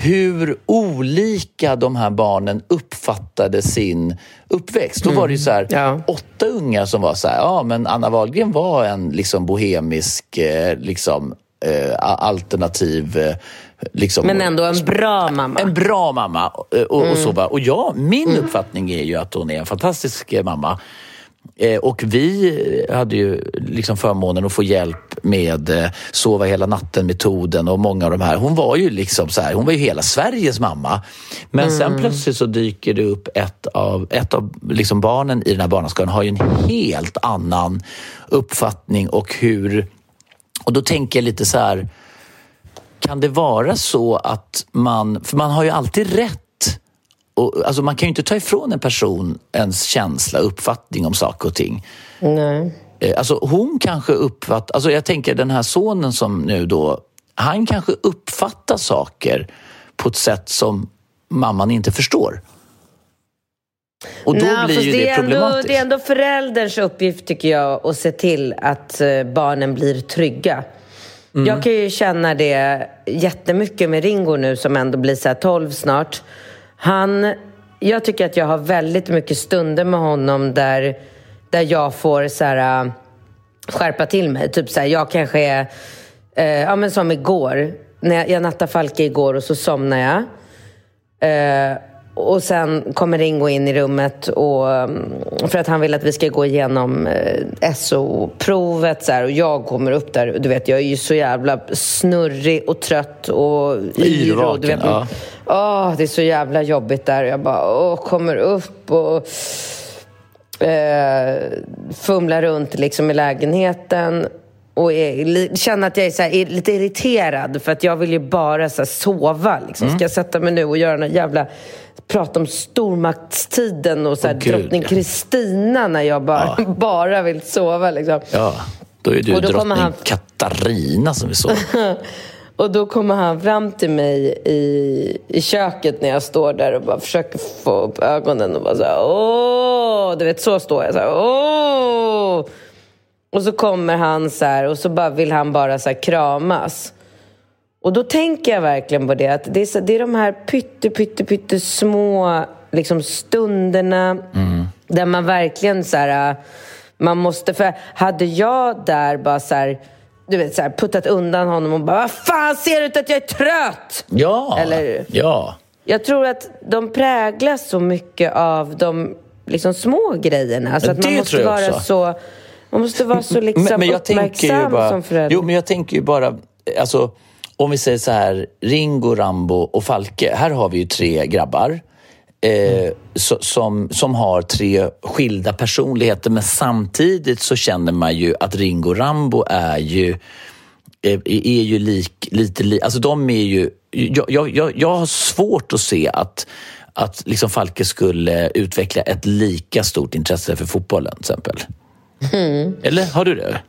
Hur olika de här barnen uppfattade sin uppväxt. Då var det ju så här, Ja. åtta ungar som var så här, ja men Anna Wahlgren var en liksom bohemisk, eh, liksom eh, alternativ eh, Liksom, Men ändå en bra mamma. en bra mamma. Och, och, så, och ja, min uppfattning är ju att hon är en fantastisk eh, mamma. Eh, och vi hade ju liksom förmånen att få hjälp med eh, Sova hela natten-metoden och många av de här. Hon var ju liksom så här, hon var ju hela Sveriges mamma. Men sen plötsligt så dyker det upp ett av, ett av liksom barnen i den här barnaskaran har ju en helt annan uppfattning och hur... Och då tänker jag lite så här, kan det vara så att man, för man har ju alltid rätt och, alltså man kan ju inte ta ifrån en person ens känsla, uppfattning om saker och ting. Nej. Eh, Alltså hon kanske uppfattar, alltså jag tänker den här sonen som nu då, han kanske uppfattar saker på ett sätt som mamman inte förstår. Och då Nej, blir ju det, det, är ändå, problematiskt. det är ändå förälderns uppgift tycker jag att se till att eh, barnen blir trygga. Mm. Jag kan ju känna det jättemycket med Ringo nu som ändå blir så här 12 snart. Han, jag tycker att jag har väldigt mycket stunder med honom där, där jag får så här, äh, skärpa till mig. Typ så här, jag kanske är, eh, ja men som igår. När jag, jag nattade Falke igår och så somnade jag. Eh, och sen kommer Ringo in i rummet och, mm, för att han vill att vi ska gå igenom eh, SO-provet. Så här, och jag kommer upp där. Du vet, jag är ju så jävla snurrig och trött och yr. och Du vet, Yrvaken, ja. åh, det är så jävla jobbigt där. Jag bara åh, kommer upp och eh, fumlar runt liksom i lägenheten och är, känner att jag är, här, är lite irriterad för att jag vill ju bara så här, sova. Liksom. Mm. Ska jag sätta mig nu och göra någon jävla prata om stormaktstiden och så här, gud, drottning ja. Kristina när jag bara, *laughs* bara vill sova. Liksom. Ja, då är du Och då drottning han- Katarina som vi såg. *laughs* Och då kommer han fram till mig i, i köket när jag står där och bara försöker få upp ögonen och bara så här, åh, du vet så står jag så här, åh. Och så kommer han så här och så bara vill han bara så här kramas. Och då tänker jag verkligen på det, att det är, det är de här pytte, pytte, pytte små liksom stunderna där man verkligen så här, man måste, för hade jag där bara så här, du vet så här, puttat undan honom och bara, vad fan ser du ut att jag är trött? Ja, Eller- ja. Jag tror att de präglas så mycket av de liksom, små grejerna. Så att man måste vara också. så, man måste vara så liksom, tänker ju uppmärksam bara, som förälder. Jo, men jag tänker ju bara, alltså, om vi säger så här, Ringo, Rambo och Falke. Här har vi ju tre grabbar. eh, so, som, som har tre skilda personligheter men samtidigt så känner man ju att Ringo Rambo är ju är, är ju lik, lite li, alltså de är ju, jag, jag, jag har svårt att se att att liksom Falke skulle utveckla ett lika stort intresse för fotbollen till exempel. Mm. Eller har du det?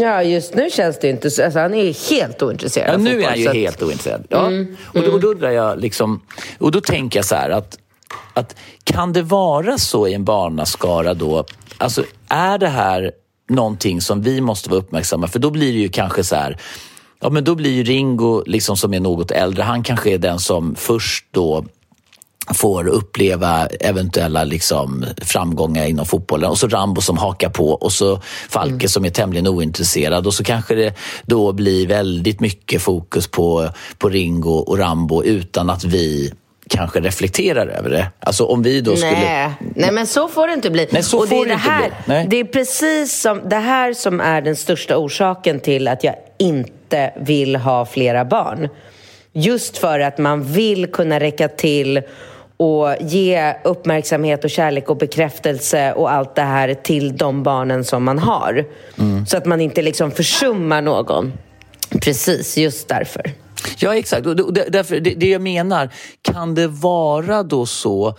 Ja, just nu känns det inte så. Alltså, han är helt ointresserad ja, av Nu är han ju att... helt ointresserad. Ja. Mm. Och, då, och då undrar jag liksom, och då tänker jag så här att, att kan det vara så i en barnaskara då, alltså är det här någonting som vi måste vara uppmärksamma för då blir det ju kanske så här Ja, men då blir ju Ringo, liksom, som är något äldre, han kanske är den som först då får uppleva eventuella liksom, framgångar inom fotbollen och så Rambo som hakar på och så Falke mm. som är tämligen ointresserad och så kanske det då blir väldigt mycket fokus på, på Ringo och Rambo utan att vi kanske reflekterar över det. Alltså om vi då skulle... Nej, Nej men så får det inte bli. Nej, så och får det, är det, här, Nej. det är precis som det här som är den största orsaken till att jag inte vill ha flera barn. Just för att man vill kunna räcka till och ge uppmärksamhet och kärlek och bekräftelse och allt det här till de barnen som man har. Mm. Så att man inte liksom försummar någon. Precis, just därför. Ja, exakt. Och därför, det, det jag menar, kan det vara då så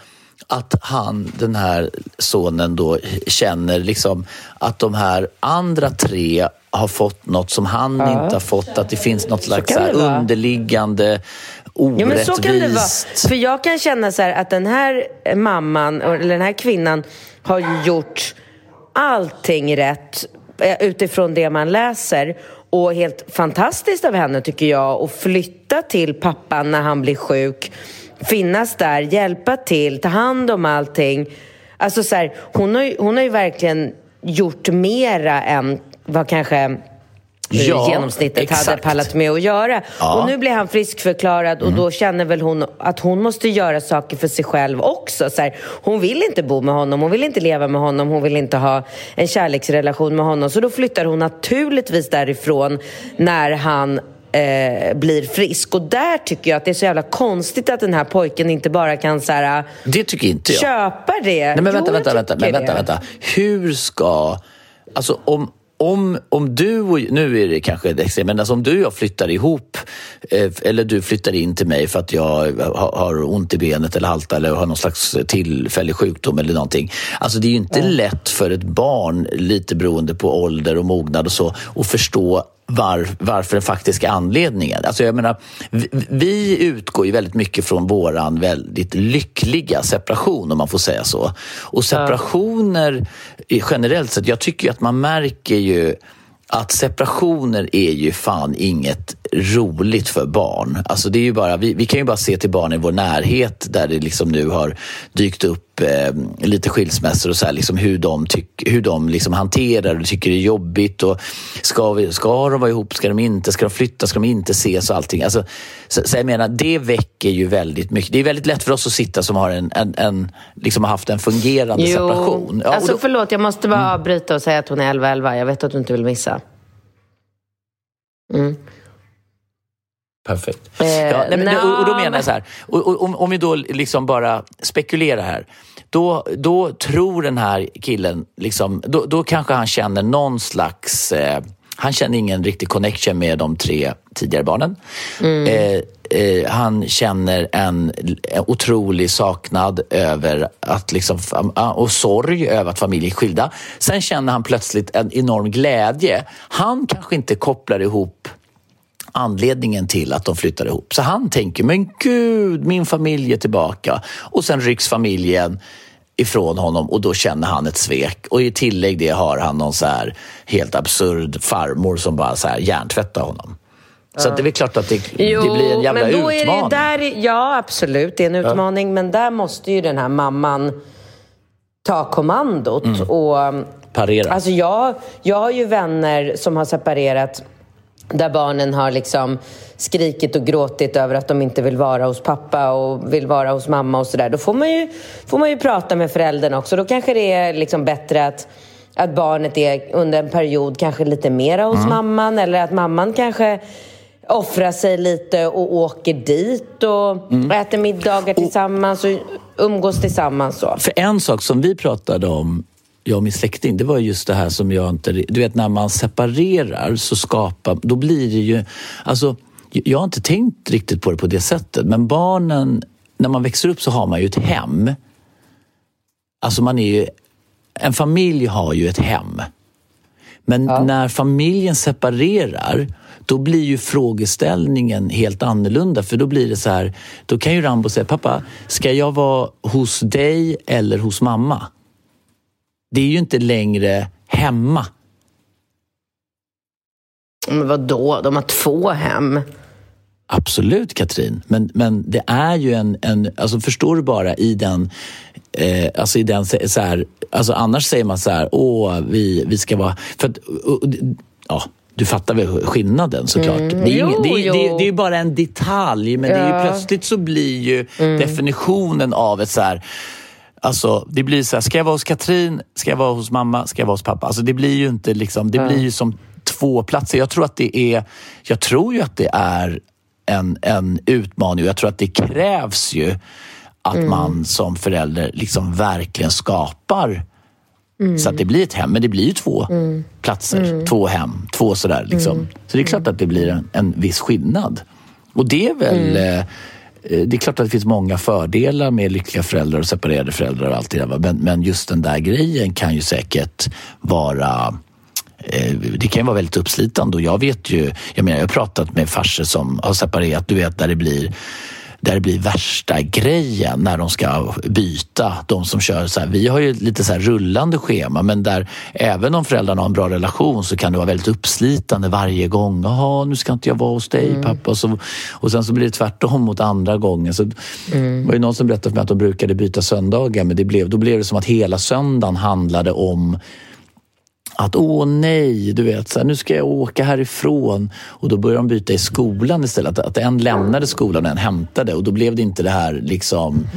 att han, den här sonen då känner liksom att de här andra tre har fått något som han ja. inte har fått, att det finns något slags underliggande orättvist. Ja, men så kan det vara. För jag kan känna så att den här mamman, eller den här kvinnan har gjort allting rätt eh, utifrån det man läser. Och helt fantastiskt av henne tycker jag att flytta till pappan när han blir sjuk. Finnas där, hjälpa till, ta hand om allting. Alltså så här, hon, har ju, hon har ju verkligen gjort mera än vad kanske ja, genomsnittet exakt. hade pallat med att göra. Ja. Och nu blir han friskförklarad och mm. då känner väl hon att hon måste göra saker för sig själv också. Så här, hon vill inte bo med honom, hon vill inte leva med honom, hon vill inte ha en kärleksrelation med honom. Så då flyttar hon naturligtvis därifrån när han eh, blir frisk. Och där tycker jag att det är så jävla konstigt att den här pojken inte bara kan så här, Det tycker inte jag. Köpa det. Nej, men vänta, jo, vänta, vänta, men vänta, vänta. Hur ska... Alltså om om, om du och, nu är det kanske ett extremt, men alltså om du och jag flyttar ihop eh, eller du flyttar in till mig för att jag har, har ont i benet eller haltar eller har någon slags tillfällig sjukdom eller någonting. Alltså det är ju inte mm. lätt för ett barn, lite beroende på ålder och mognad och så, att förstå var, varför den faktiska anledningen. Alltså jag menar, vi, vi utgår ju väldigt mycket från våran väldigt lyckliga separation om man får säga så. Och separationer generellt sett, jag tycker att man märker ju att separationer är ju fan inget roligt för barn. Alltså det är ju bara, vi, vi kan ju bara se till barn i vår närhet där det liksom nu har dykt upp eh, lite skilsmässor och så här, liksom hur de, tyck, hur de liksom hanterar och tycker det är jobbigt. Och ska, vi, ska de vara ihop? Ska de inte? Ska de flytta? Ska de inte ses? Och allting. Alltså, så, så jag menar, det väcker ju väldigt mycket. Det är väldigt lätt för oss att sitta som har, en, en, en liksom haft en fungerande jo. separation. Ja, alltså då, förlåt, jag måste bara mm. avbryta och säga att hon är 11-11. Jag vet att du inte vill missa. Mm. Perfekt. Eh, ja, nej, men, och, och, då menar jag så här, och, om, om vi då liksom bara spekulerar här. Då, då tror den här killen, liksom, då, då kanske han känner någon slags... Eh, han känner ingen riktig connection med de tre tidigare barnen. Mm. Eh, eh, han känner en, en otrolig saknad över att liksom, och sorg över att familjen är skilda. Sen känner han plötsligt en enorm glädje. Han kanske inte kopplar ihop anledningen till att de flyttar ihop. Så han tänker, men gud, min familj är tillbaka. Och sen rycks familjen ifrån honom och då känner han ett svek. Och i tillägg det har han någon så här helt absurd farmor som bara så här hjärntvättar honom. Så det är väl klart att det, jo, det blir en jävla men då utmaning. Är det där, ja, absolut. Det är en utmaning. Ja. Men där måste ju den här mamman ta kommandot. Mm. Och, Parera. Alltså jag, jag har ju vänner som har separerat där barnen har liksom skrikit och gråtit över att de inte vill vara hos pappa och vill vara hos mamma och sådär. Då får man, ju, får man ju prata med föräldern också. Då kanske det är liksom bättre att, att barnet är under en period kanske lite mera hos mm. mamman eller att mamman kanske offrar sig lite och åker dit och Mm. äter middagar tillsammans och umgås tillsammans. Så. För en sak som vi pratade om, jag och min släkting, det var just det här som jag inte... Du vet när man separerar så skapar... Då blir det ju... Alltså, jag har inte tänkt riktigt på det på det sättet, men barnen, när man växer upp så har man ju ett hem. Alltså man är ju... En familj har ju ett hem. Men när familjen separerar då blir ju frågeställningen helt annorlunda för då blir det så här, då kan ju Rambo säga pappa, ska jag vara hos dig eller hos mamma? Det är ju inte längre hemma. Men vadå, de har två hem. Absolut Katrin, men, men det är ju en, en alltså förstår du bara i den, eh, alltså i den så här, alltså annars säger man så här, åh vi, vi ska vara, för att, och, och, ja, du fattar väl skillnaden såklart. Det, är Jo, ingen, det, är, jo. det, är, det är ju bara en detalj men det är ju Ja. plötsligt så blir ju definitionen av ett så här Alltså, det blir så här, ska jag vara hos Katrin, ska jag vara hos mamma, ska jag vara hos pappa? Alltså, det blir ju inte liksom, det blir ju som två platser. Jag tror att det är, jag tror ju att det är en, en utmaning och jag tror att det krävs ju att man som förälder liksom verkligen skapar så att det blir ett hem. Men det blir ju två platser, två hem, två sådär. Liksom. Så det är klart att det blir en, en viss skillnad. Och det är väl... Eh, det är klart att det finns många fördelar med lyckliga föräldrar och separerade föräldrar och allt det där. Men, men just den där grejen kan ju säkert vara eh, det kan ju vara väldigt uppslitande och jag vet ju, jag menar jag har pratat med farsor som har separerat, du vet där det blir där det blir värsta grejen när de ska byta. De som kör så här, vi har ju lite så rullande schema men där även om föräldrarna har en bra relation så kan det vara väldigt uppslitande varje gång. Jaha, nu ska inte jag vara hos dig pappa. Och, så, och sen så blir det tvärtom mot andra gången. Så Det var ju någon som berättade för mig att de brukade byta söndagar men det blev, då blev det som att hela söndagen handlade om att åh nej, du vet, så här, nu ska jag åka härifrån. Och då började de byta i skolan istället. Att, att en lämnade skolan och en hämtade. Och då blev det inte det här liksom...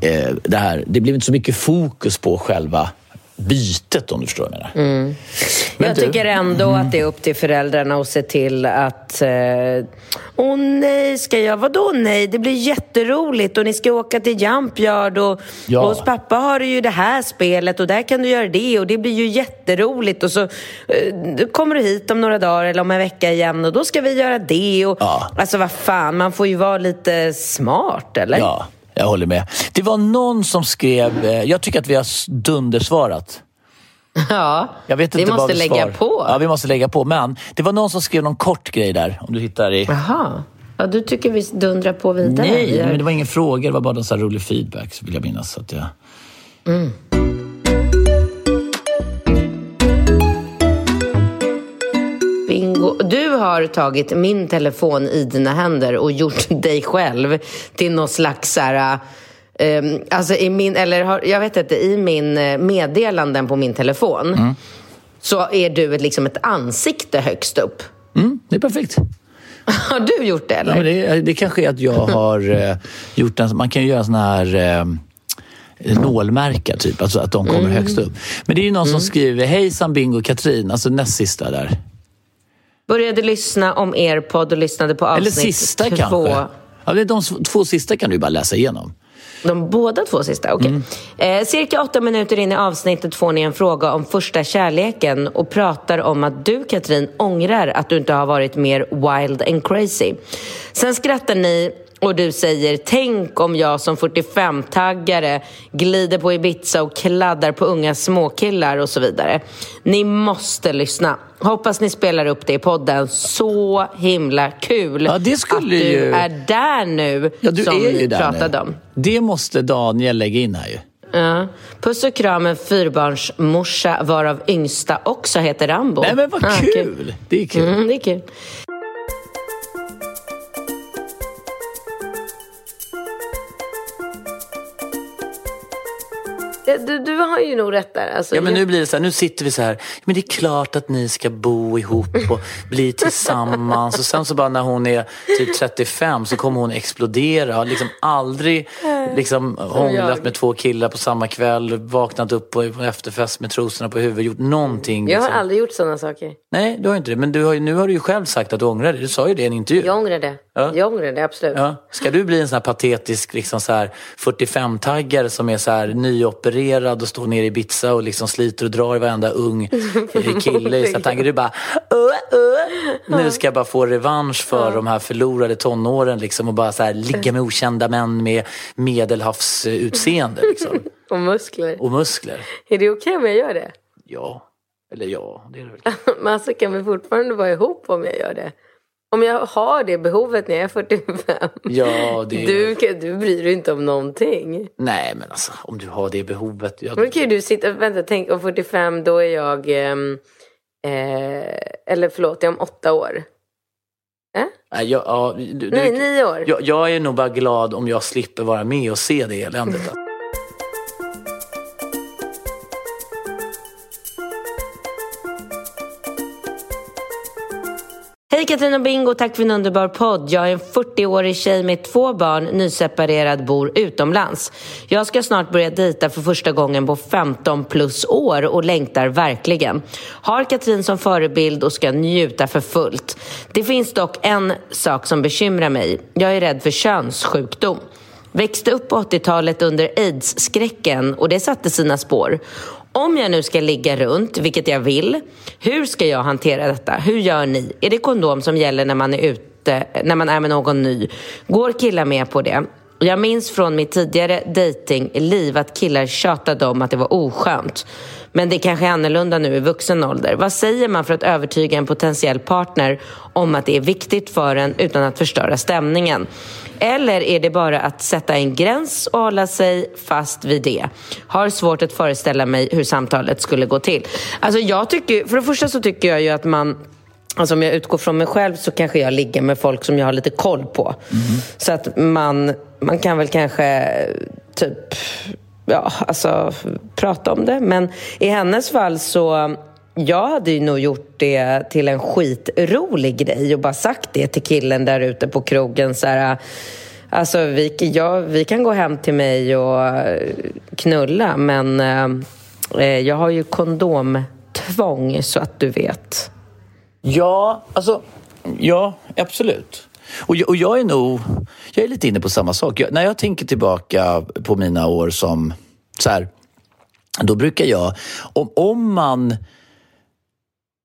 Eh, det, här, det blev inte så mycket fokus på själva bytet om du förstår vad jag menar. Men jag du- tycker ändå att det är upp till föräldrarna att se till att... eh, Åh nej, ska jag? Vadå nej? Det blir jätteroligt och ni ska åka till Jumpyard och, Ja. och hos pappa har du ju det här spelet och där kan du göra det och det blir ju jätteroligt och så eh, kommer du hit om några dagar eller om en vecka igen och då ska vi göra det och... Ja. Alltså vad fan, man får ju vara lite smart eller? Ja, jag håller med. Det var någon som skrev, eh, jag tycker att vi har dundersvarat. Ja, Jag vet vi inte måste vi lägga svar. på. Ja, vi måste lägga på. Men det var någon som skrev någon kort grej där, om du hittar i... Jaha. Ja, du tycker vi dundrar på vidare? Nej, men det var ingen fråga. Det var bara en sån rolig feedback, vill jag minnas. Så att jag... Bingo. Du har tagit min telefon i dina händer och gjort *laughs* dig själv till någon slags så här, ehm, alltså i min, eller jag vet inte, i min eh, meddelanden på min telefon så är du ett, liksom ett ansikte högst upp. Mm, det är perfekt. *laughs* Har du gjort det eller? Ja, men det, det kanske är att jag *laughs* har eh, gjort en... Man kan ju göra såna här eh, nålmärka, typ. Alltså att de kommer högst upp. Men det är ju någon som skriver Hejsan Bingo Katrin, alltså näst sista där. Började lyssna om er podd och lyssnade på Eller avsnitt sista två. kanske. Ja, de två sista kan du bara läsa igenom. De båda två sista? Okej. Eh, cirka åtta minuter in i avsnittet får ni en fråga om första kärleken och pratar om att du, Katrin, ångrar att du inte har varit mer wild and crazy. Sen skrattar ni och du säger tänk om jag som 45-taggare glider på Ibiza och kladdar på unga småkillar och så vidare. Ni måste lyssna. Hoppas ni spelar upp det i podden. Så himla kul Ja, det skulle att du ju- är där nu Ja, du som är ju där pratade nu. om. Det måste Daniel lägga in här ju. Ja. Puss och kram en fyrbarnsmorsa varav yngsta också heter Rambo. Nej men vad Ah, kul! Det är kul. Mm, det är kul. Du, du har ju nog rätt där. Alltså, Ja, men nu blir det så här, nu sitter vi så här, men det är klart att ni ska bo ihop och bli tillsammans. Och sen så bara när hon är typ 35 så kommer hon explodera. Har liksom aldrig liksom hånglat med två killar på samma kväll, vaknat upp på efterfest med trosorna på huvudet, gjort någonting. Jag har liksom. aldrig gjort sådana saker. Nej, du har inte det. Men du har nu har du ju själv sagt att du ångrar det. Du sa ju det i en intervju. Jag ångrar det. Ja. Jag ångrar det, absolut. Ja. Ska du bli en sån här patetisk liksom så här 45-taggare som är så här nyopererad och står nere i Ibiza och liksom sliter och drar i varenda ung *laughs* kille i tankar. Du bara, uh, uh. nu ska jag bara få revansch för de här förlorade tonåren liksom och bara så här ligga med okända män med medelhavsutseende liksom. *laughs* Och muskler. och muskler. Är det okej om jag gör det? Ja, eller ja, det är det väl. *laughs* Men alltså kan vi fortfarande vara ihop om jag gör det? Om jag har det behovet när jag är 45. Ja, det. Du, du bryr dig inte om någonting. Nej, men alltså om du har det behovet. Ja, Men kan du sitta, vänta, tänk om 45 då är jag, ehm, eh, eller förlåt, jag är om åtta år. Nej, jag, ja, du, du, Nej, nio år. Jag, jag är nog bara glad om jag slipper vara med och se det eländet. Katrin och Bingo, tack för en underbar podd. Jag är en 40-årig tjej med två barn, nyseparerad, bor utomlands. Jag ska snart börja dejta för första gången på 15 plus år och längtar verkligen. Har Katrin som förebild och ska njuta för fullt. Det finns dock en sak som bekymrar mig. Jag är rädd för könssjukdom. Växte upp på 80-talet under aids-skräcken och det satte sina spår. Om jag nu ska ligga runt, vilket jag vill, hur ska jag hantera detta? Hur gör ni? Är det kondom som gäller när man är ute, när man är med någon ny? Går killar med på det? Jag minns från mitt tidigare datingliv att killar tjatade om att det var oskönt. Men det kanske är annorlunda nu i vuxen ålder. Vad säger man för att övertyga en potentiell partner om att det är viktigt för en utan att förstöra stämningen? Eller är det bara att sätta en gräns och hålla sig fast vid det? Har svårt att föreställa mig hur samtalet skulle gå till. Alltså jag tycker, för det första så tycker jag ju att man Alltså om jag utgår från mig själv så kanske jag ligger med folk som jag har lite koll på. Så att man, man kan väl kanske typ, ja alltså prata om det. Men i hennes fall så, jag hade ju nog gjort det till en skitrolig grej och bara sagt det till killen där ute på krogen så här, Alltså vi, ja, vi kan gå hem till mig och knulla men eh, jag har ju kondomtvång så att du vet. Ja, alltså, ja, absolut. Och jag, och jag är nog, jag är lite inne på samma sak. Jag, när jag tänker tillbaka på mina år som, så här, då brukar jag, om, om man,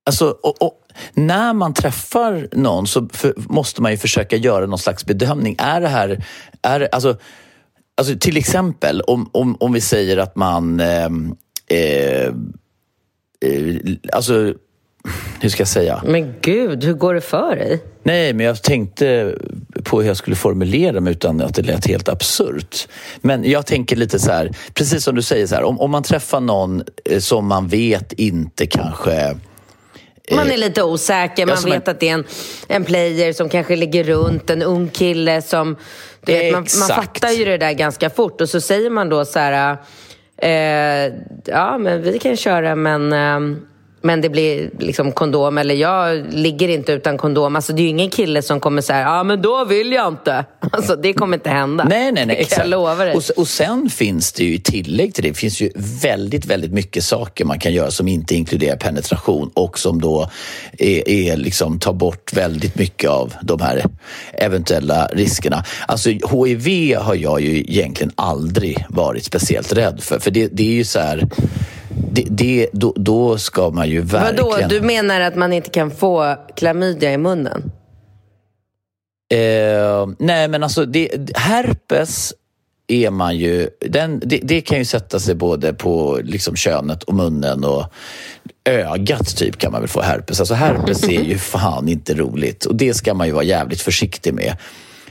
alltså, och, och, när man träffar någon så för, måste man ju försöka göra någon slags bedömning. Är det här, är, alltså, alltså till exempel om, om, om vi säger att man, ehm, eh, eh, alltså, hur ska jag säga? Men gud, hur går det för dig? Nej, men jag tänkte på hur jag skulle formulera mig utan att det lät helt absurt. Men jag tänker lite så här, precis som du säger, så här, om, om man träffar någon eh, som man vet inte kanske Man är lite osäker, man vet att det är en, en player som kanske ligger runt, en ung kille som... Du vet, man, man fattar ju det där ganska fort och så säger man då så här... Eh, ja, men vi kan köra men... Eh, men det blir liksom kondom, eller jag ligger inte utan kondom. Alltså det är ju ingen kille som kommer säga, ja men då vill jag inte. *laughs* Alltså det kommer inte hända. Nej, nej, nej. *laughs* Exakt. jag lova dig. Och, och sen finns det ju i tillägg till det, det finns ju väldigt, väldigt mycket saker man kan göra som inte inkluderar penetration och som då är, är liksom tar bort väldigt mycket av de här eventuella riskerna. Alltså HIV har jag ju egentligen aldrig varit speciellt rädd för, för det, det är ju så här det, det, då, då ska man ju verkligen... Vadå, du menar att man inte kan få klamydia i munnen? Eh, nej, men alltså det, herpes är man ju... Den, det, det kan ju sätta sig både på liksom könet och munnen och ögat typ kan man väl få herpes. Alltså herpes är ju *laughs* fan inte roligt och det ska man ju vara jävligt försiktig med.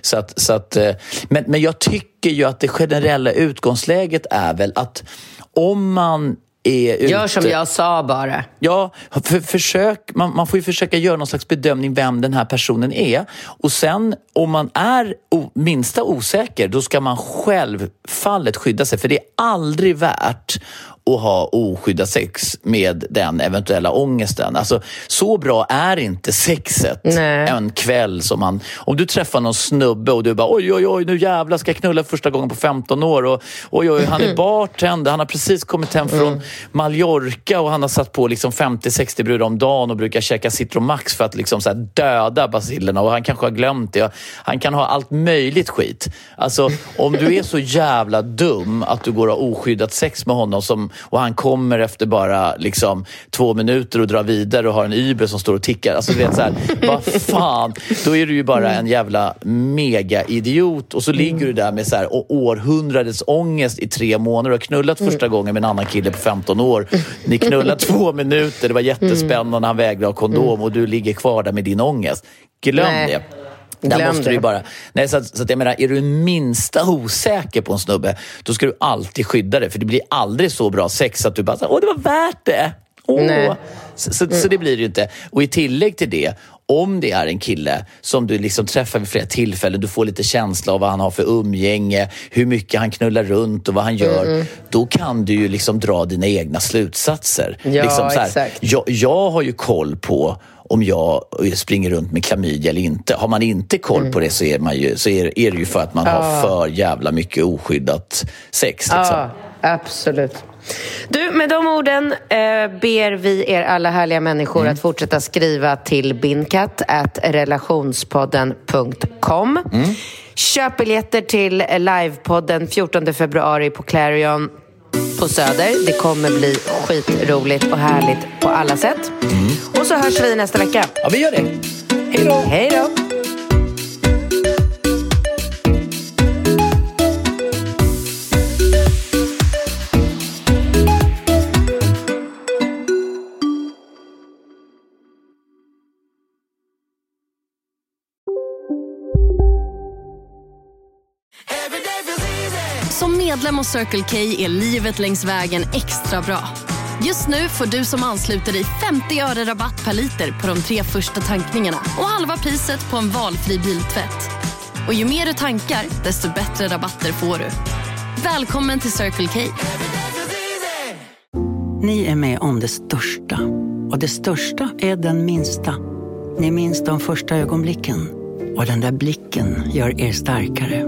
Så att, så att, eh, men, men jag tycker ju att det generella utgångsläget är väl att om man är ute... Gör som jag sa bara. Ja, för, försök, man, man får ju försöka göra någon slags bedömning vem den här personen är. Och sen om man är o, minsta osäker, då ska man själv självfallet skydda sig för det är aldrig värt att ha oskyddat sex med den eventuella ångesten. Alltså, så bra är inte sexet Nej. en kväll som man... Om du träffar någon snubbe och du bara oj, oj, oj, nu jävlar ska jag knulla första gången på 15 år och oj, oj, han är *laughs* bartender, han har precis kommit hem från Mallorca och han har satt på liksom 50-60 brudar om dagen och brukar käka Citromax för att liksom så döda basillerna och han kanske har glömt det. Han kan ha allt möjligt skit. Alltså, om du är så jävla dum att du går och har oskyddat sex med honom som, och han kommer efter bara liksom, två minuter och drar vidare och har en Uber som står och tickar. Alltså, du vet, så här, *laughs* vad fan, då är du ju bara en jävla mega-idiot och så ligger du där med så här, århundradets ångest i tre månader och har knullat första gången med en annan kille på 15 år. Ni knullar två *laughs* minuter, det var jättespännande, han vägrade ha kondom och du ligger kvar där med din ångest. Glöm Nej. det. Där Glöm måste du bara... Nej, så att, så att jag menar, är du minsta osäker på en snubbe, då ska du alltid skydda det. För det blir aldrig så bra sex att du bara, åh det var värt det. Åh. Så, så, så det blir det ju inte. Och i tillägg till det, om det är en kille som du liksom träffar vid flera tillfällen, du får lite känsla av vad han har för umgänge, hur mycket han knullar runt och vad han gör. Då kan du ju liksom dra dina egna slutsatser. Ja, liksom så här, exakt. jag, jag har ju koll på om jag springer runt med klamydia eller inte. Har man inte koll Mm. på det så är, man ju, så är, är det ju för att man har för jävla mycket oskyddat sex. Liksom. Ja, absolut. Du, med de orden eh, ber vi er alla härliga människor Mm. att fortsätta skriva till binkat@relationspodden.com. Mm. Köp biljetter till livepodden 14 februari på Clarion på Söder. Det kommer bli skitroligt och härligt på alla sätt. Mm. Och så hörs vi nästa vecka. Ja, vi gör det. Hej då! Hej då! Medlem hos Circle K är livet längs vägen extra bra. Just nu får du som ansluter dig 50 öre rabatt per liter på de tre första tankningarna och halva priset på en valfri biltvätt. Och ju mer du tankar, desto bättre rabatter får du. Välkommen till Circle K. Ni är med om det största. Och det största är den minsta. Ni minns de första ögonblicken. Och den där blicken gör er starkare.